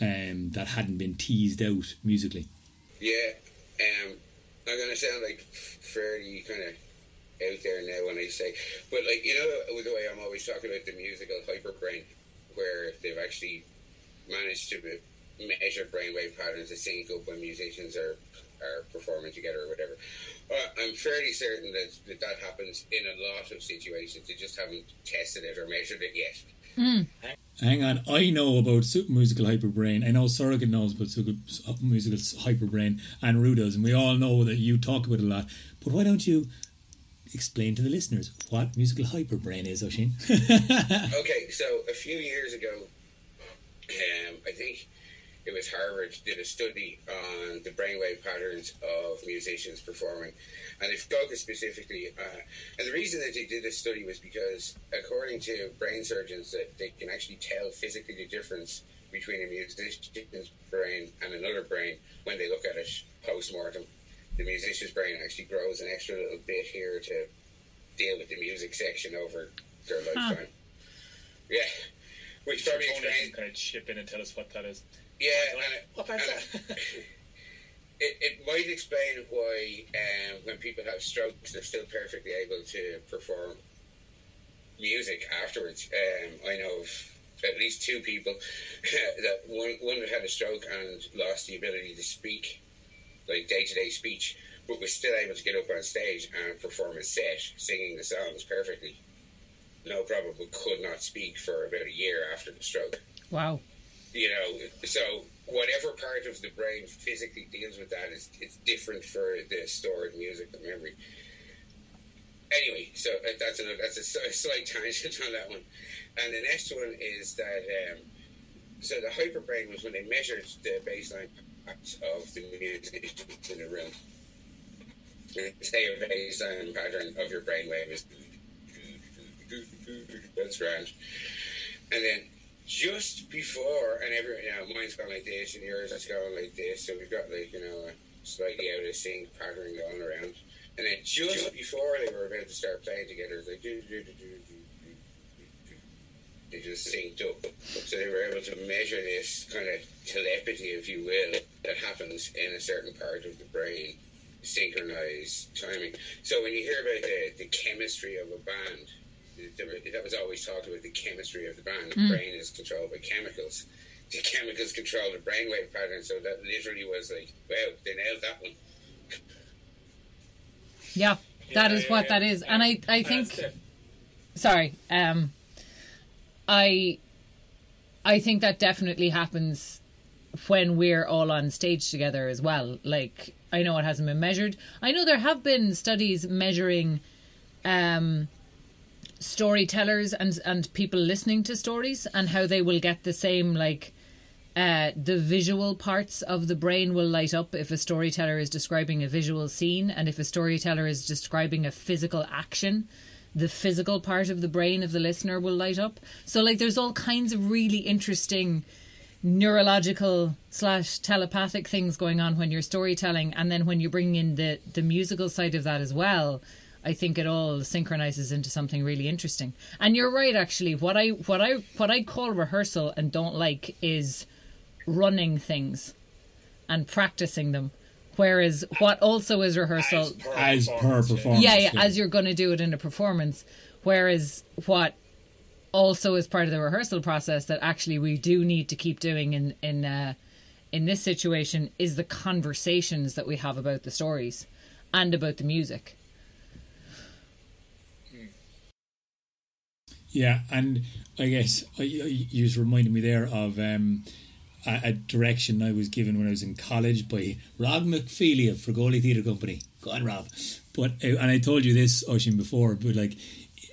um, that hadn't been teased out musically. yeah. Um, I'm gonna sound like fairly kind of out there now when I say, but like you know, the way I'm always talking about the musical hyperbrain, where they've actually managed to measure brainwave patterns that sync up when musicians are are performing together or whatever. Uh, I'm fairly certain that, that that happens in a lot of situations. They just haven't tested it or measured it yet. Hang on, I know about su- musical hyperbrain. I know Sorcha knows about su- su- musical hyperbrain, and Rue does, and we all know that you talk about it a lot. But why don't you explain to the listeners what musical hyperbrain is, Oisin? Okay, so a few years ago, um, I think it was Harvard did a study on the brainwave patterns of musicians performing, and they focused specifically. Uh, and the reason that they did this study was because, according to brain surgeons, that they can actually tell physically the difference between a musician's brain and another brain when they look at it post mortem. The musician's brain actually grows an extra little bit here to deal with the music section over their lifetime. Yeah, which probably Tony explains. can kind of chip in and tell us what that is. Yeah, and it, What and it, that? it, it might explain why um, when people have strokes, they're still perfectly able to perform music afterwards. Um, I know of at least two people that one one had a stroke and lost the ability to speak, like day to day speech, but was still able to get up on stage and perform a set, singing the songs perfectly. no problem, but could not speak for about a year after the stroke. Wow. You know, so whatever part of the brain physically deals with that is it's different for the stored music and memory. Anyway, so that's a that's a slight tangent on that one, and the next one is that um, so the hyperbrain was when they measured the baseline of the musicians in the room. And say a baseline pattern of your brainwave is that's right, and then just before, and every you know, mine's going like this, and yours is going like this, so we've got like you know a slightly out of sync pattern going around, and then just before they were about to start playing together, like do do do do do. They just synced up, so they were able to measure this kind of telepathy, if you will, that happens in a certain part of the brain, synchronized timing. So when you hear about the, the chemistry of a band, that was always talked about the chemistry of the brain. The mm. brain is controlled by chemicals. The chemicals control the brainwave pattern. So that literally was like, wow, they nailed that one. Yeah, that yeah, is yeah, what yeah. that is, and I I think. Sorry, um, I I think that definitely happens when we're all on stage together as well. Like I know it hasn't been measured. I know there have been studies measuring um storytellers and and people listening to stories and how they will get the same like uh, the visual parts of the brain will light up if a storyteller is describing a visual scene and if a storyteller is describing a physical action the physical part of the brain of the listener will light up. So like there's all kinds of really interesting neurological slash telepathic things going on when you're storytelling and then when you bring in the the musical side of that as well I think it all synchronizes into something really interesting. And you're right, actually. What I what I what I call rehearsal and don't like is running things and practicing them. Whereas what also is rehearsal as per performance, yeah, yeah, yeah. as you're going to do it in a performance. Whereas what also is part of the rehearsal process that actually we do need to keep doing in in uh, in this situation is the conversations that we have about the stories and about the music Yeah, and I guess you just reminded me there of um, a, a, direction I was given when I was in college by Rob McFeely of Fregoli Theatre Company. Go on, Rob. But uh, and I told you this, Oisin, before, but like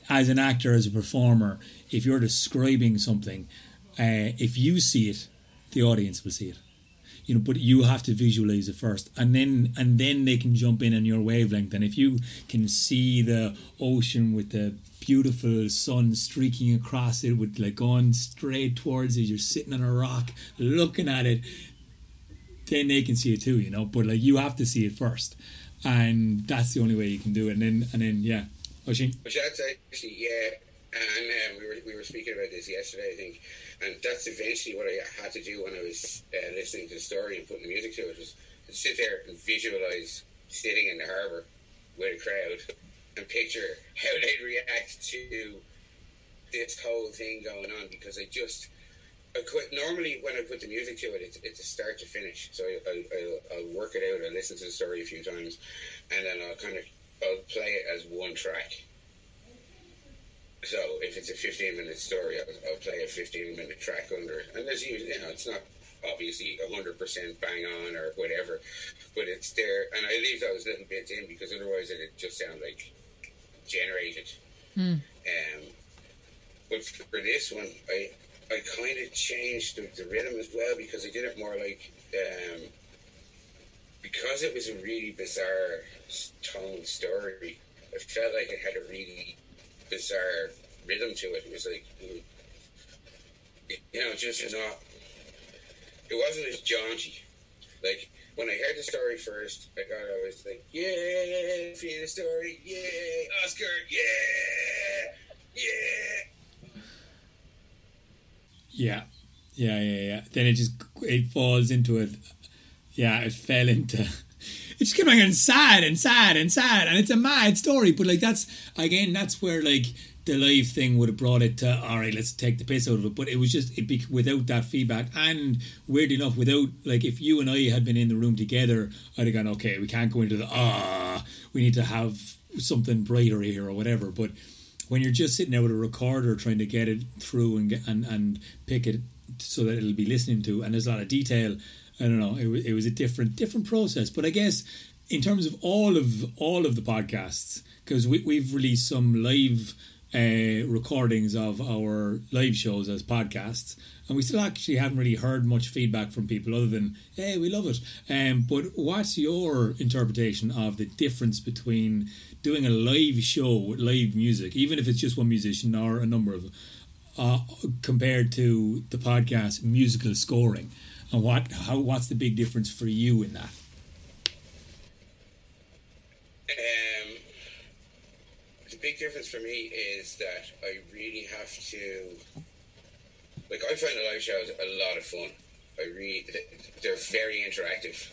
as an actor, as a performer, if you're describing something, uh, if you see it, the audience will see it you know but you have to visualize it first. And then and then they can jump in on your wavelength. And if you can see the ocean with the beautiful sun streaking across it with like going straight towards it you're sitting on a rock looking at it then they can see it too you know? But like you have to see it first. And that's the only way you can do it. And then and then yeah? Which that's actually yeah. And um, we were we were speaking about this yesterday I think and that's eventually what I had to do when I was uh, listening to the story and putting the music to it was sit there and visualize sitting in the harbour with a crowd and picture how they'd react to this whole thing going on because I just I quit, normally when I put the music to it it's, it's a start to finish. So I, I, will work it out I listen to the story a few times and then I'll kind of I'll play it as one track so if it's a 15 minute story, I'll, I'll play a 15 minute track under it. And there's usually, you know, it's not obviously 100% bang on or whatever, but it's there. And I leave those little bits in because otherwise it'd just sound like generated. Mm. Um, but for this one, I I kind of changed the, the, rhythm as well because I did it more like um, because it was a really bizarre tone story. I felt like it had a really bizarre rhythm to it. It was like, you know, just not. It wasn't as jaunty. Like when I heard the story first, I got I was like, yeah, feel the story, yeah, Oscar, yeah, yeah. Yeah, yeah, yeah, yeah. Then it just it falls into it. Yeah, it fell into it's just getting sad and sad and sad, and it's a mad story. But like that's again, that's where like the live thing would have brought it to all right let's take the piss out of it but it was just it be, without that feedback and weird enough without like if you and i had been in the room together i'd have gone okay we can't go into the ah we need to have something brighter here or whatever but when you're just sitting there with a recorder trying to get it through and and and pick it so that it'll be listening to, and there's a lot of detail. I don't know. It, it was a different different process, but I guess in terms of all of all of the podcasts, because we, we've released some live uh, recordings of our live shows as podcasts, and we still actually haven't really heard much feedback from people other than "Hey, we love it." Um, but what's your interpretation of the difference between doing a live show with live music, even if it's just one musician or a number of, uh, compared to the podcast musical scoring, and what how what's the big difference for you in that? Um, the big difference for me is that I really have to. Like, I find the live shows a lot of fun. I really, they're very interactive.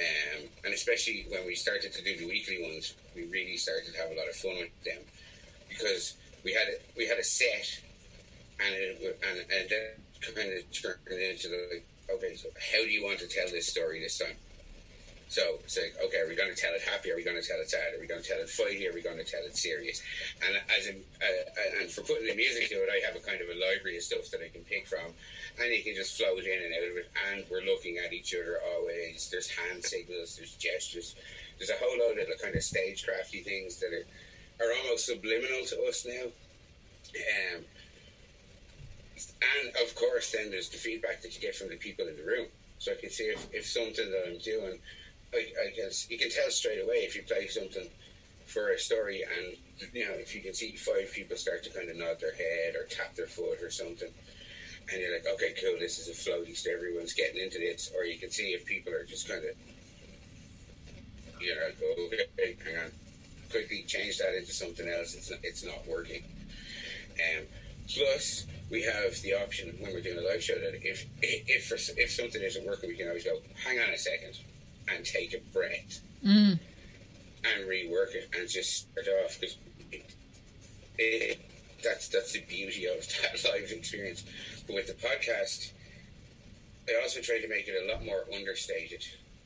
Um, and especially when we started to do the weekly ones, we really started to have a lot of fun with them because we had a, we had a set, and it, and and then kind of turned into the like, okay, so how do you want to tell this story this time? So it's like, okay, are we going to tell it happy? Are we going to tell it sad? Are we going to tell it fighty? Are we going to tell it serious? And as a, uh, and for putting the music to it, I have a kind of a library of stuff that I can pick from, and you can just float in and out of it. And we're looking at each other always. There's hand signals, there's gestures, there's a whole load of kind of stagecrafty things that are are almost subliminal to us now. Um, and of course, then there's the feedback that you get from the people in the room. So I can see if, if something that I'm doing, I, I you can tell straight away if you play something for a story, and you know if you can see five people start to kind of nod their head or tap their foot or something, and you're like, okay, cool, this is a floaty, so everyone's getting into this. Or you can see if people are just kind of, you know, okay, hang on, quickly change that into something else. It's not, it's not working. Um, plus, we have the option when we're doing a live show that if if for, if something isn't working, we can always go, hang on a second, and take a breath Mm. and rework it and just start off because it, it, that's that's the beauty of that live experience. But with the podcast, I also try to make it a lot more understated,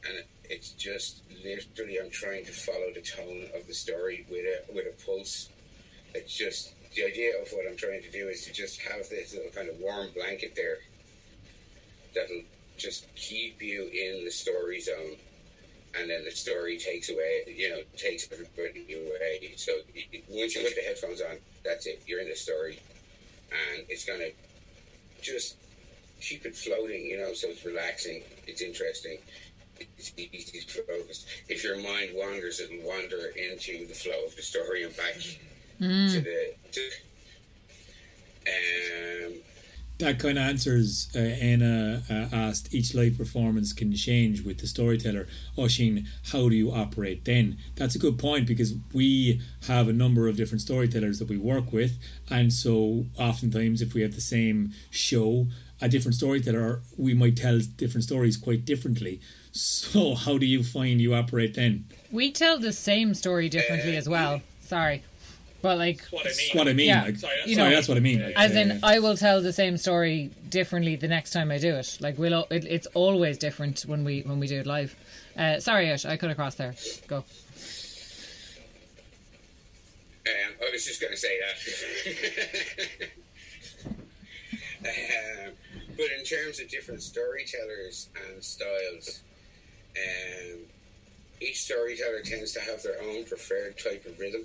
and it, it's just literally I'm trying to follow the tone of the story with a with a pulse. It's just the idea of what I'm trying to do is to just have this little kind of warm blanket there that'll just keep you in the story zone and then the story takes away, you know, takes everybody away. So once you put the headphones on, that's it. You're in the story, and it's gonna just keep it floating, you know. So it's relaxing, it's interesting, it's easy to focus. If your mind wanders, it'll wander into the flow of the story and back to the. To, um, That kind of answers uh, Anna uh, asked each live performance can change with the storyteller. Oisin, how do you operate then? That's a good point because we have a number of different storytellers that we work with, and so oftentimes if we have the same show, a different storyteller, we might tell different stories quite differently. So, how do you find you operate then? We tell the same story differently as well. Sorry. But like That's what I mean. What I mean. Yeah. Like, Sorry, You sorry, know, that's what I mean. Like, as in I will tell the same story differently the next time I do it. Like we'll al- it, it's always different when we when we do it live. Uh, sorry, Ash, I cut across there. Go. Um, I was just going to say that. um, but in terms of different storytellers and styles, um, each storyteller tends to have their own preferred type of rhythm.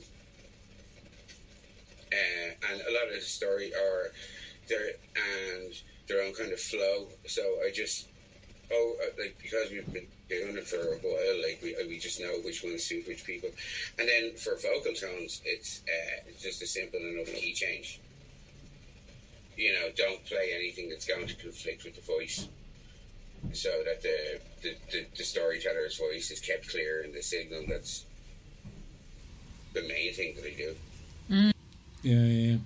Uh, and a lot of the story are their and their own kind of flow. So I just oh uh, like because we've been doing it for a while, like we we just know which ones suit which people. And then for vocal tones, it's uh, just a simple enough key change. You know, don't play anything that's going to conflict with the voice, so that the the, the, the storyteller's voice is kept clear and the signal. That's the main thing that I do. Yeah, yeah.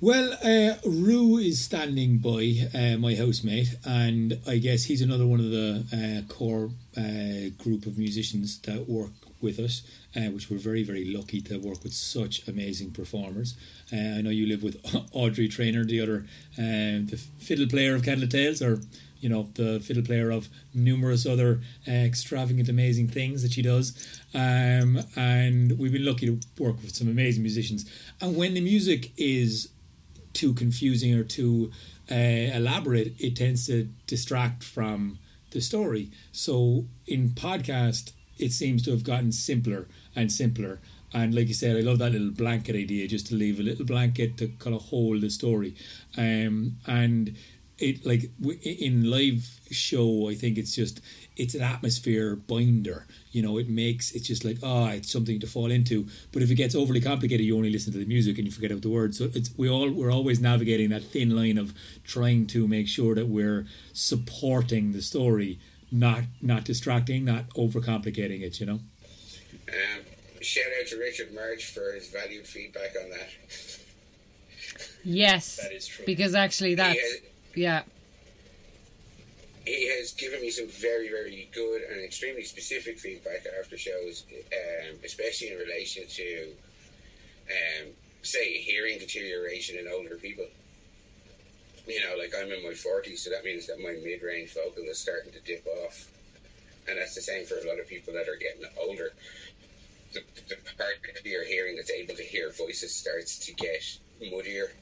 Well, uh, Rue is standing by uh, my housemate, and I guess he's another one of the uh, core uh, group of musicians that work with us, uh, which we're very, very lucky to work with such amazing performers. Uh, I know you live with Audrey Trainer, the other, uh, the fiddle player of Candle Tales, or you know, the fiddle player of numerous other uh, extravagant, amazing things that she does. Um, and we've been lucky to work with some amazing musicians. And when the music is too confusing or too uh, elaborate, it tends to distract from the story. So in podcast, it seems to have gotten simpler and simpler. And like you said, I love that little blanket idea, just to leave a little blanket to kind of hold the story. Um, and it like w- in live show, I think it's just it's an atmosphere binder. You know, it makes it's just like oh, it's something to fall into. But if it gets overly complicated, you only listen to the music and you forget about the words. So it's we all we're always navigating that thin line of trying to make sure that we're supporting the story, not not distracting, not overcomplicating it. You know. Um, shout out to Richard March for his valued feedback on that. Yes, That is true. because actually that's He has, yeah. he has given me some very, very good and extremely specific feedback after shows, um, especially in relation to, um, say, hearing deterioration in older people. You know, like I'm in my 40s, so that means that my mid range vocal is starting to dip off. And that's the same for a lot of people that are getting older. The, the part of your hearing that's able to hear voices starts to get muddier.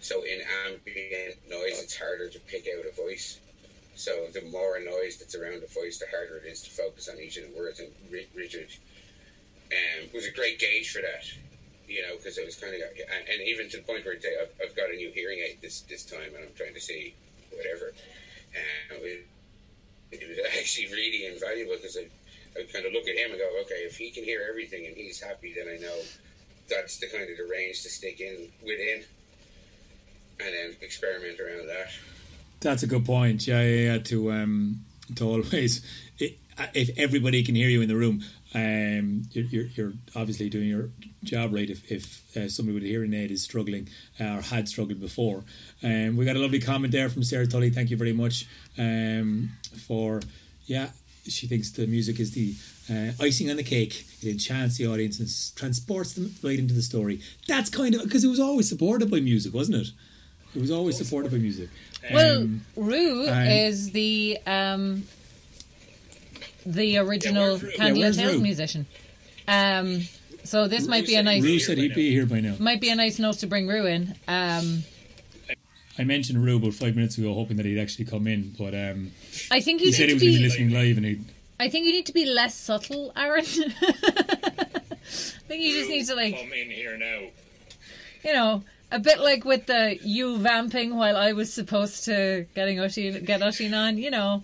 So in ambient noise, it's harder to pick out a voice. So the more noise that's around the voice, the harder it is to focus on each of the words. And Ri- Richard um, was a great gauge for that, you know, because it was kind of, and, and even to the point where I've, I've got a new hearing aid this this time, and I'm trying to see whatever. And it, it was actually really invaluable because I, I kind of look at him and go, okay, if he can hear everything and he's happy, then I know that's the kind of the range to stick in within, and then experiment around that. That's a good point. Yeah, yeah, yeah. To um, to always, it, if everybody can hear you in the room, um, you're, you're, you're obviously doing your job right. If, if uh, somebody with a hearing aid is struggling uh, or had struggled before, um, we got a lovely comment there from Sarah Tully. Thank you very much um, for yeah. She thinks the music is the uh, icing on the cake. It enchants the audience and transports them right into the story. That's kind of because it was always supported by music, wasn't it? It was always supportive of music. Well, Um, Rue is the um, the original where's Rue? Candy Yeah, Tales Rue? musician. Um, so this might be a nice Rue said he'd be here by now. might be a nice note to bring Rue in. Um, I mentioned Rue about five minutes ago, hoping that he'd actually come in, but um, I think he said he was going to be be. listening live, and he I think you need to be less subtle, Aaron. I think you just need to like come in here now. you know, a bit like with the you vamping while I was supposed to getting Oisin, get Oisin on, you know.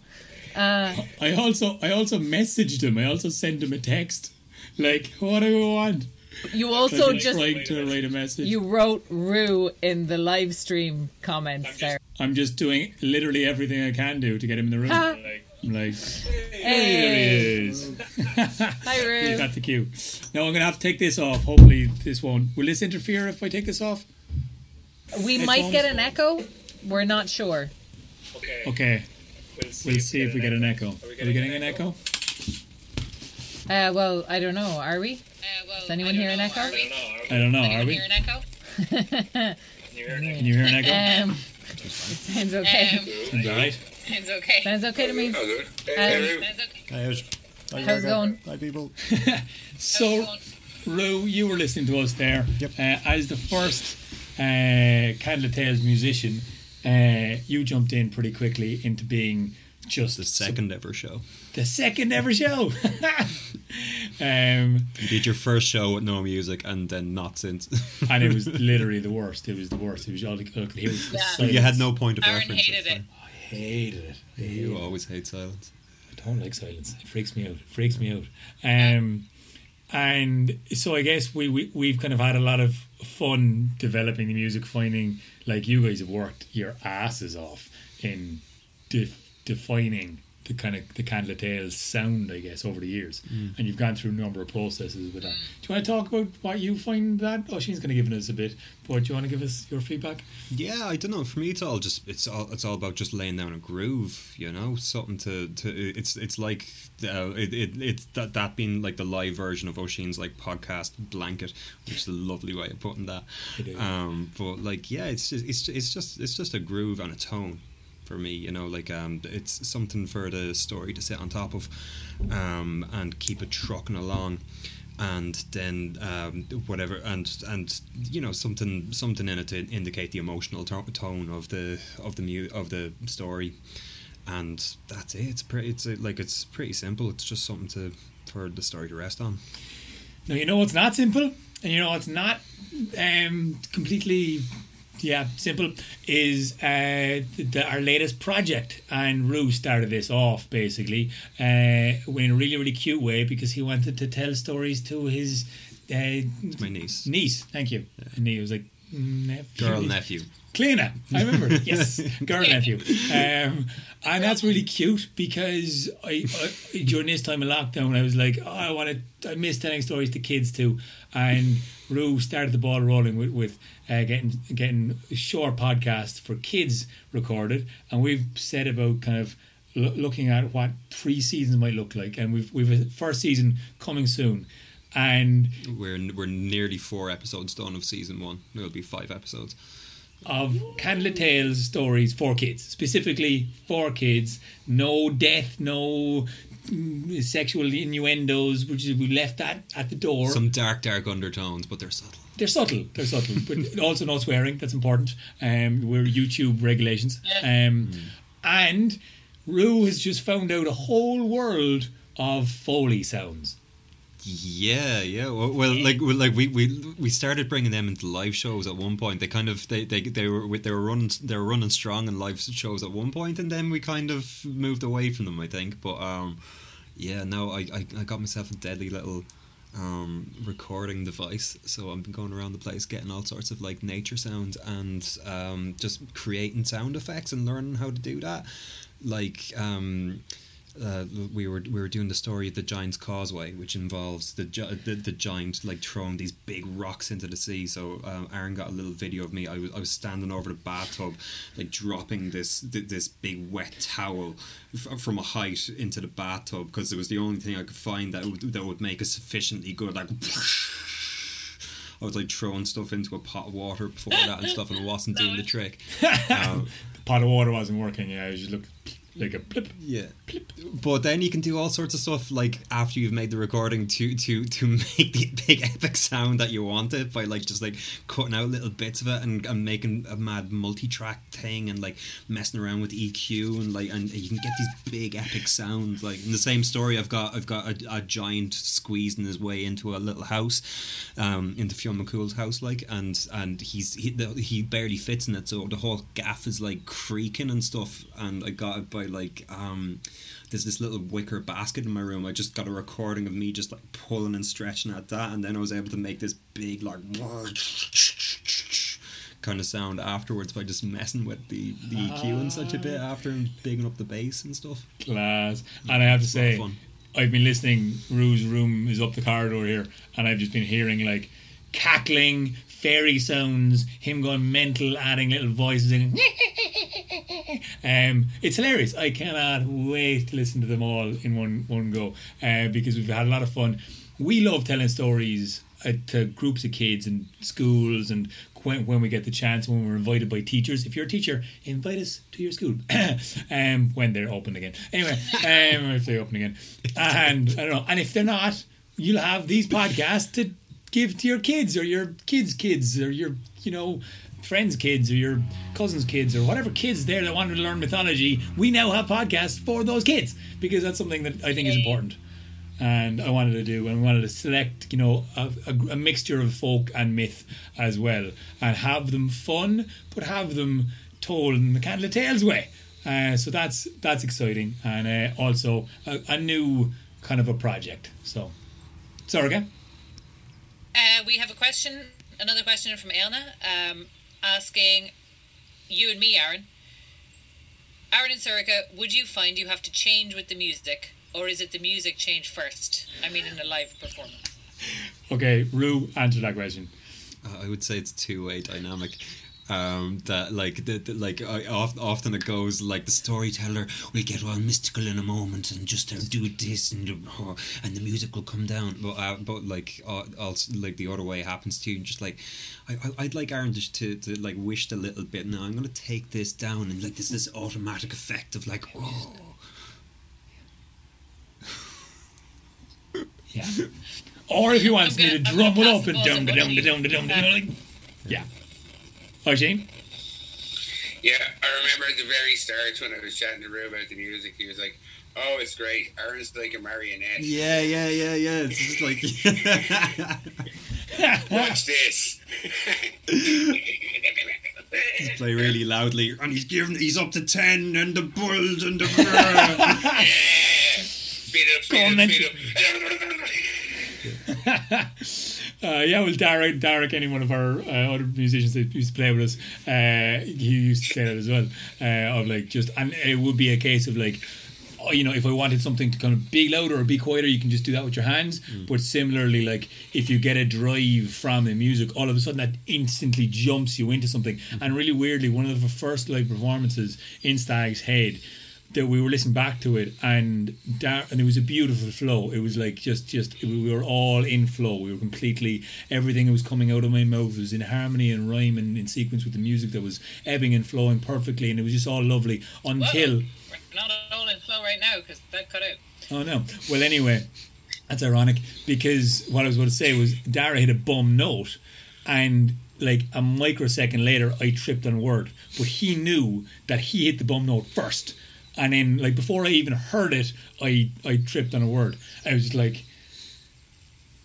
Uh, I also I also messaged him. I also sent him a text, like, "What do you want?" you also I'm just trying to write a message. you wrote Rue in the live stream comments I'm there. I'm just doing literally everything I can do to get him in the room. Ha. Like, I'm like, Hey, there he is. hi He Rue. got the cue. Now I'm gonna have to take this off. Hopefully this won't. Will this interfere if I take this off? We Headphones. might get an echo. We're not sure. okay. Okay, We'll see, we'll see if we get an echo. Are we getting an echo? Uh, well, I don't know. Are we? Uh, well, Does anyone hear an echo? I don't know. Are I don't know. Are we? echo? Can you hear it? Can you hear an echo? Um, it sounds okay. Sounds alright. Sounds okay. sounds okay to me. Oh. Um, Sounds okay. Hi, how's, hi, How's it going? Hi, people. So, Rue, you were listening to us there. Yep. Uh, as the first uh, Candle Tales musician, uh, you jumped in pretty quickly into being just The second ever show. the second ever show. um, You did your first show with no music and then not since. and it was literally the worst. It was the worst. It was all I could hear was Yeah. silence. you had no point of Aaron reference. hated it. I hated it. I hated You it. always hate silence. I don't like silence. It freaks me out. It freaks me out. Um, and so I guess we, we we've kind of had a lot of fun developing the music, finding like you guys have worked your asses off in def- defining the kind of the Candle Tales sound, I guess, over the years. And you've gone through a number of processes with that. Do you want to talk about what you find that? Oh, she's going to give us a bit, but do you want to give us your feedback? Yeah, I don't know. For me, it's all just it's all it's all about just laying down a groove. You know, something to to. It's it's like uh, it, it it's that that being like the live version of Oisin's like podcast blanket, which is a lovely way of putting that. It is. Um, but like yeah, it's just it's it's just it's just a groove and a tone. For me. You know, like um, it's something for the story to sit on top of, um, and keep it trucking along. And then um, whatever, and and you know something something in it to indicate the emotional to- tone of the of the mu- of the story, and that's it. It's pretty. It's like it's pretty simple. It's just something to for the story to rest on. Now you know it's not simple, and you know it's not um, completely yeah simple is uh, the, our latest project, and Rue started this off basically uh, in a really really cute way because he wanted to tell stories to his uh, My niece, niece. Thank you, and he was like. Nephew. girl, nephew. Kleena, I remember. yes, girl nephew, um, and that's really cute because I, I during this time of lockdown I was like, oh, I want to, I miss telling stories to kids too, and Rue started the ball rolling with with uh, getting getting a short podcast for kids recorded, and we've said about kind of lo- looking at what three seasons might look like, and we've we've a first season coming soon, and We're we're nearly four episodes done of season one. It'll be five episodes. Of Candlelit Tales stories for kids, specifically for kids. No death, no mm, sexual innuendos, which we left that at the door. Some dark, dark undertones, but they're subtle. they're subtle, they're subtle, but also no swearing. That's important. Um, we're YouTube regulations. Um, and Rue has just found out a whole world of foley sounds. Yeah, yeah. Well, well like, well, like we, we we started bringing them into live shows at one point. They kind of they, they, they were they were running they were running strong in live shows at one point, and then we kind of moved away from them. I think, but um, yeah. No, I, I, I got myself a deadly little um recording device, so been going around the place getting all sorts of like nature sounds and um just creating sound effects and learning how to do that. Like um uh, we were we were doing the story of the Giant's Causeway, which involves the, gi- the the giant like throwing these big rocks into the sea. So um, Aaron got a little video of me. I was I was standing over the bathtub, like dropping this th- this big wet towel f- from a height into the bathtub because it was the only thing I could find that would, that would make a sufficiently good like. I was like throwing stuff into a pot of water before that and stuff, and it wasn't doing the trick. Um, The pot of water wasn't working. Yeah, just looked like a blip. Yeah, but then you can do all sorts of stuff like after you've made the recording to to to make the big epic sound that you wanted by like just like cutting out little bits of it and, and making a mad multi-track thing and like messing around with EQ and like and you can get these big epic sounds like in the same story I've got I've got a, a giant squeezing his way into a little house um into Fionn McCool's house like and and he's he, he barely fits in it so the whole gaff is like creaking and stuff and I got it by like um there's this little wicker basket in my room I just got a recording of me just like pulling and stretching at that and then I was able to make this big like kind of sound afterwards by just messing with the, the EQ and such a bit after and bigging up the bass and stuff Class. And I have to It's a lot of say. I've been listening. Rue's room is up the corridor here, and I've just been hearing like cackling fairy sounds, him going mental, adding little voices in. um, it's hilarious. I cannot wait to listen to them all in one one go uh, because we've had a lot of fun. We love telling stories uh, to groups of kids and schools and when, when we get the chance when we're invited by teachers if you're a teacher invite us to your school um, when they're open again anyway um, if they're open again and I don't know and if they're not you'll have these podcasts to give to your kids or your kids kids or your you know friends kids or your cousins kids or whatever kids there that want to learn mythology we now have podcasts for those kids because that's something that I think is important. And I wanted to do and wanted to select you know a, a, a mixture of folk and myth as well and have them fun but have them told in the Candle Tales way. Uh, so that's that's exciting and uh, also a, a new kind of a project. So sorry again Uh, we have a question, another question from Elna, um, asking you and me, Aaron. Aaron and Sorcha, would you find you have to change with the music, or is it the music change first? I mean, in a live performance. okay Rue answer that question Uh, I would say it's two way dynamic. Um, that like the, the, like uh, oft, often it goes like the storyteller will get all mystical in a moment and just uh, do this and uh, and the music will come down. But uh, but like uh, also like the other way happens too. Just like I, I I'd like Aaron just to, to like wished a little bit. Now I'm gonna take this down and like this this automatic effect of like oh. Yeah. Or if he wants I'm me to gonna- I'm drum it up and dum da dum da dum da dum da dum. like- Yeah. Oh, Shane? Yeah, I remember at the very start when I was chatting to Rue about the music, he was like, "Oh, it's great. Aaron's like a marionette. Yeah, yeah, yeah, yeah. It's just like Watch this." play really loudly, and he's giving, he's up to ten, and the bulls and the. Speed up, on, speed up, speed up. Uh, yeah, well, Derek, Derek, any one of our uh, other musicians that used to play with us, uh, he used to say that as well. Uh, of like just, and it would be a case of like, oh, you know, if I wanted something to kind of be louder or be quieter, you can just do that with your hands. But similarly, like if you get a drive from the music, all of a sudden that instantly jumps you into something. And really weirdly, one of the first live performances in Stag's Head that we were listening back to it and Dar- and it was a beautiful flow. It was like just just we were all in flow. We were completely everything that was coming out of my mouth was in harmony and rhyme and in sequence with the music that was ebbing and flowing perfectly and it was just all lovely until We're not all in flow right now because that cut out. oh no. Well anyway that's ironic because what I was about to say was Dara hit a bum note and like a microsecond later I tripped on a word. But he knew that he hit the bum note first and then like before I even heard it I I tripped on a word I was just like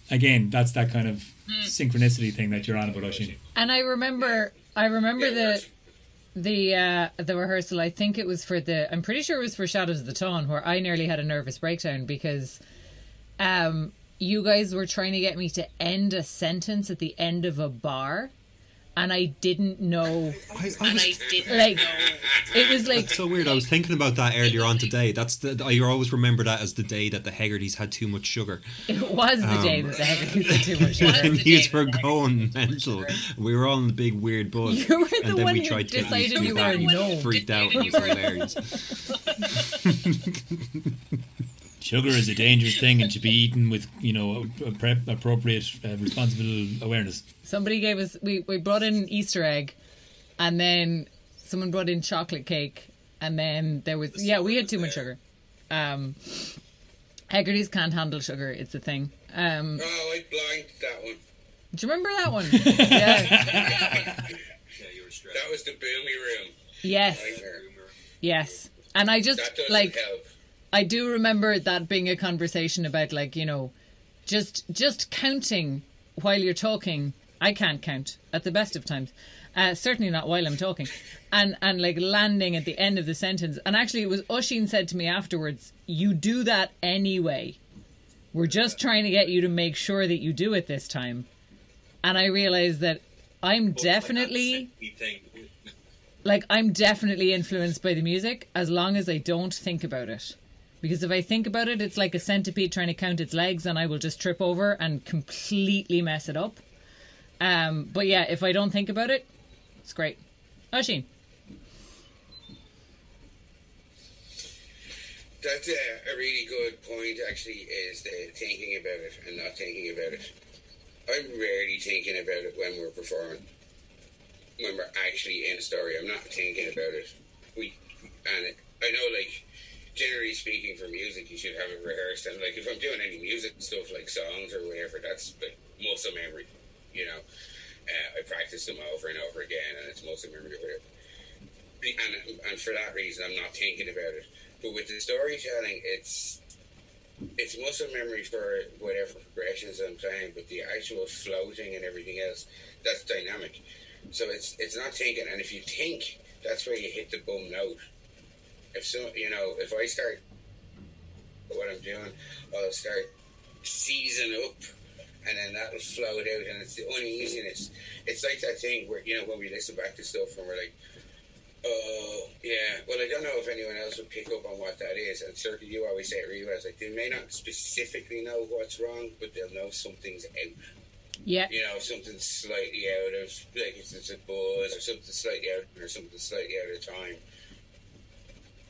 again that's that kind of synchronicity thing that you're on about Oisin And I remember, I remember Yeah, the the uh, the rehearsal. I think it was for the. I'm pretty sure it was for Shadows of the Dawn, where I nearly had a nervous breakdown because, um, you guys were trying to get me to end a sentence at the end of a bar, and I didn't know. I, I And was I didn't Like, know. it was like so weird. I was thinking about that earlier on today. That's the I always remember that as the day that the Haggertys had too much sugar. it was the day um, that the Haggertys had too much sugar. the and these day were going mental. We were all in the big weird buzz. You were the and then one we who tried to get decided used to you that. were and no. freaked out. Decided It you was were- hilarious. sugar is a dangerous thing and should be eaten with you know a prep, appropriate uh, responsible awareness Somebody gave us we, we brought in an Easter egg and then someone brought in chocolate cake and then there was yeah, we had too much sugar. Um Haggerty's can't handle sugar, it's a thing. Um Oh, I blanked that one. do you remember that one? yeah. That was the boomy room. Yes. Yes. And I just That like help. I do remember that being a conversation about like, you know, just just counting while you're talking. I can't count at the best of times. Uh, certainly not while I'm talking. And and like landing at the end of the sentence. And actually it was Oisin said to me afterwards, You do that anyway. We're just trying to get you to make sure that you do it this time. And I realized that I'm definitely like I'm definitely influenced by the music as long as I don't think about it. Because if I think about it, it's like a centipede trying to count its legs, and I will just trip over and completely mess it up. Um, but yeah, if I don't think about it, it's great. Oisin, That's a, a really good point, actually, is the thinking about it and not thinking about it. I'm rarely thinking about it when we're performing. When we're actually in a story, I'm not thinking about it. We and it, I know, like, generally speaking, for music, you should have it rehearsed. And like, if I'm doing any music stuff, like songs or whatever, that's like muscle memory. You know, uh, I practice them over and over again, and it's muscle memory. And and for that reason, I'm not thinking about it. But with the storytelling, it's it's muscle memory for whatever progressions I'm playing, but the actual floating and everything else, that's dynamic. So it's it's not thinking, and if you think, that's where you hit the bum note. If so, you know, if I start what I'm doing, I'll start seizing up, and then that'll float out, and it's the uneasiness. It's like that thing where you know when we listen back to stuff and we're like. Oh, yeah. Well, I don't know if anyone else would pick up on what that is. And certainly you always say it really well. It's like they may not specifically know what's wrong, but they'll know something's out. Yeah. You know, something slightly out of like if it's a buzz or something slightly out or something slightly out of time.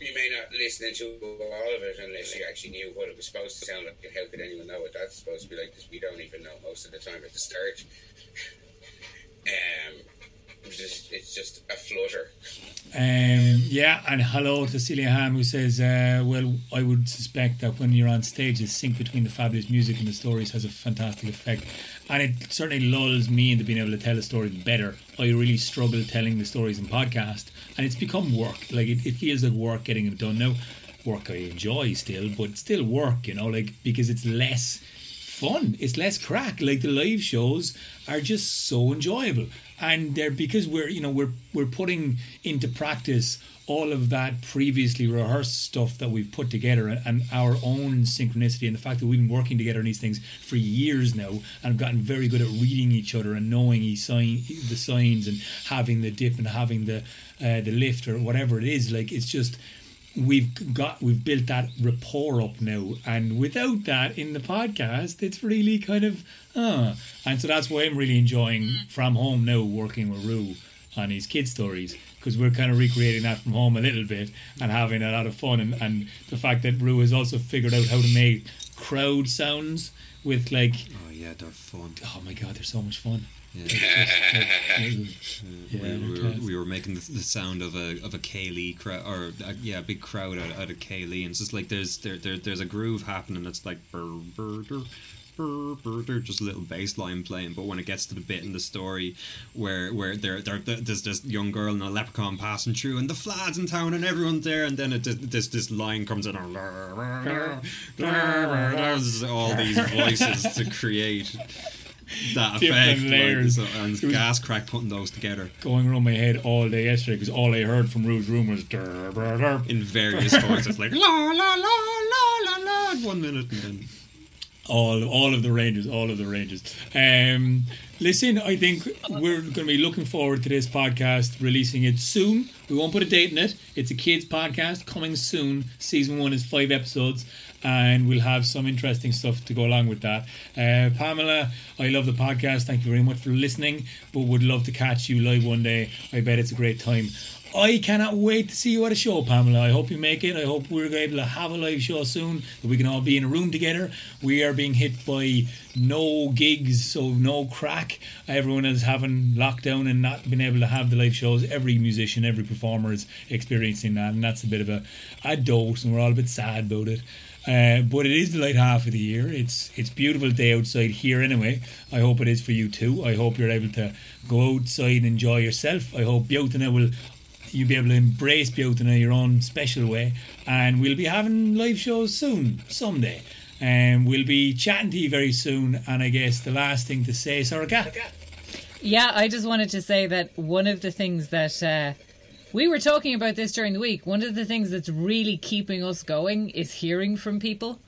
You may not listen to all of it unless you actually knew what it was supposed to sound like. And how could anyone know what that's supposed to be like? Because we don't even know most of the time at the start. Um, just, it's just a flutter. Um, yeah, and hello to Celia Ham who says, uh, well, I would suspect that when you're on stage, the sync between the fabulous music and the stories has a fantastic effect. And it certainly lulls me into being able to tell a story better. I really struggle telling the stories in podcast, and it's become work. Like, it, it feels like work getting it done now. Work I enjoy still, but still work, you know, like, because it's less fun. It's less crack. Like the live shows are just so enjoyable, and they're because we're you know we're we're putting into practice all of that previously rehearsed stuff that we've put together and, and our own synchronicity and the fact that we've been working together on these things for years now and have gotten very good at reading each other and knowing the signs and having the dip and having the uh, the lift or whatever it is like it's just we've got we've built that rapport up now. And without that in the podcast it's really kind of uh and so that's why i'm really enjoying from home now working with rue on his kid stories because we're kind of recreating that from home a little bit and having a lot of fun. And, and the fact that rue has also figured out how to make crowd sounds with like Oh yeah, they're fun. oh my god they're so much fun Yeah. yeah, we, we, were, we were making the, the sound of a of a céilí crowd or uh, yeah a big crowd out, out of céilí and it's just like there's there, there there's a groove happening that's like brr, brr, brr, brr, brr, brr, just a little bass line playing but when it gets to the bit in the story where where there there there's this young girl and a leprechaun passing through and the flads in town and everyone's there and then it this this line comes in there's all these voices to create that effect layers. like, so- and gas crack putting those together going around my head all day yesterday because all I heard from Rue's room was "Durr, brr, durr." in various voices like la la la la la la one minute and then all all of the ranges, all of the ranges. Um, listen, I think we're going to be looking forward to this podcast, releasing it soon. We won't put a date in it. It's a kids podcast coming soon. Season one is five episodes. And we'll have some interesting stuff to go along with that. Uh, Pamela, I love the podcast. Thank you very much for listening. But would love to catch you live one day. I bet it's a great time. I cannot wait to see you at a show, Pamela. I hope you make it. I hope we're able to have a live show soon, that we can all be in a room together. We are being hit by no gigs, so no crack. Everyone is having lockdown and not being able to have the live shows. Every musician, every performer is experiencing that, and that's a bit of a, a dose, and we're all a bit sad about it. Uh, but it is the light half of the year. It's it's beautiful day outside here anyway. I hope it is for you too. I hope you're able to go outside and enjoy yourself. I hope Bealtaine will you'll be able to embrace Bealtaine your own special way. And we'll be having live shows soon, someday. And we'll be chatting to you very soon. And I guess the last thing to say, Sorcha. Yeah, I just wanted to say that one of the things that uh, we were talking about this during the week, one of the things that's really keeping us going is hearing from people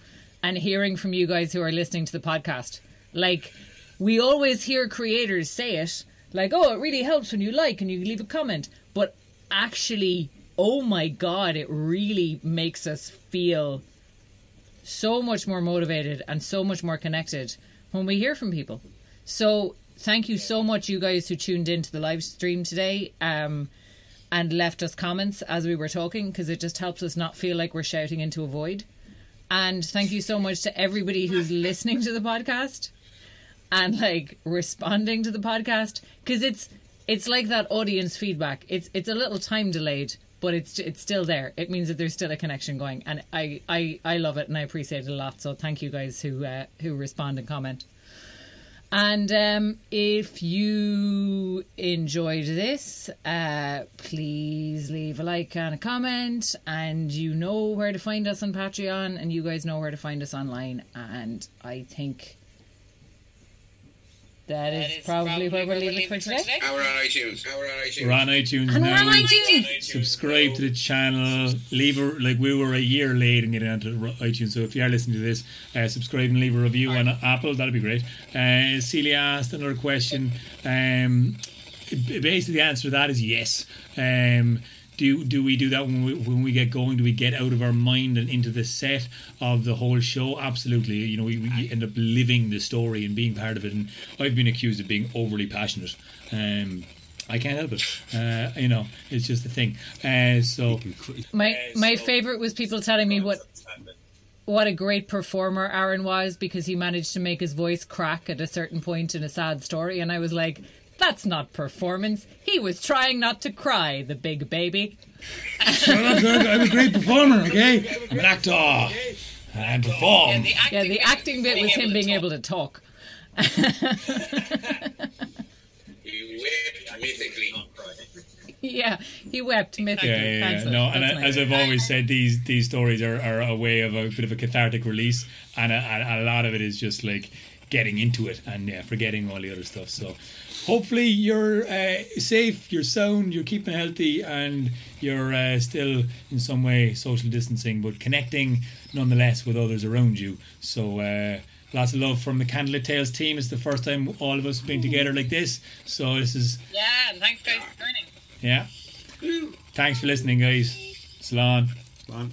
and hearing from you guys who are listening to the podcast. Like, we always hear creators say it, like, oh, it really helps when you like and you leave a comment. Actually, oh my God, it really makes us feel so much more motivated and so much more connected when we hear from people. So thank you so much, you guys who tuned into the live stream today um, and left us comments as we were talking, because it just helps us not feel like we're shouting into a void. And thank you so much to everybody who's listening to the podcast and like responding to the podcast, because it's it's like that audience feedback. It's it's a little time delayed, but it's it's still there. It means that there's still a connection going, and I I, I love it and I appreciate it a lot. So thank you guys who uh, who respond and comment. And um, if you enjoyed this, uh, please leave a like and a comment. And you know where to find us on Patreon, and you guys know where to find us online. And I think that That is, probably, where we'll leave it for today. And we're on iTunes. And we're on iTunes. We're on iTunes And we're now. on iTunes. Subscribe to the channel. Leave a like. We were a year late in getting onto iTunes, so if you are listening to this, uh, subscribe and leave a review on Apple. That'd be great. Uh, Celia asked another question. Um, basically, the answer to that is yes. Um, do do we do that when we when we get going? Do we get out of our mind and into the set of the whole show? Absolutely. You know, we, we end up living the story and being part of it. And I've been accused of being overly passionate. Um, I can't help it. Uh, you know, it's just the thing. Uh, so My Uh, my favorite was people telling me what what a great performer Aaron was because he managed to make his voice crack at a certain point in a sad story, and I was like, "That's not performance. He was trying not to cry, the big baby." I'm a great performer. Okay, I'm an actor. I perform. the acting Yeah, the acting bit was him being able to talk. You whipped mythically. yeah, he wept mythically. Yeah, yeah, yeah. No, and I, nice. as I've always said, these these stories are, are a way of a bit of a cathartic release, and a, and a lot of it is just like getting into it and yeah, forgetting all the other stuff. So, hopefully, you're uh, safe, you're sound, you're keeping healthy, and you're uh, still in some way social distancing, but connecting nonetheless with others around you. So. Uh, Lots of love from the Candlelit Tales team. It's the first time all of us have been together like this. So this is Yeah, and thanks guys for joining. yeah. Thanks for listening, guys. Salon. Fine.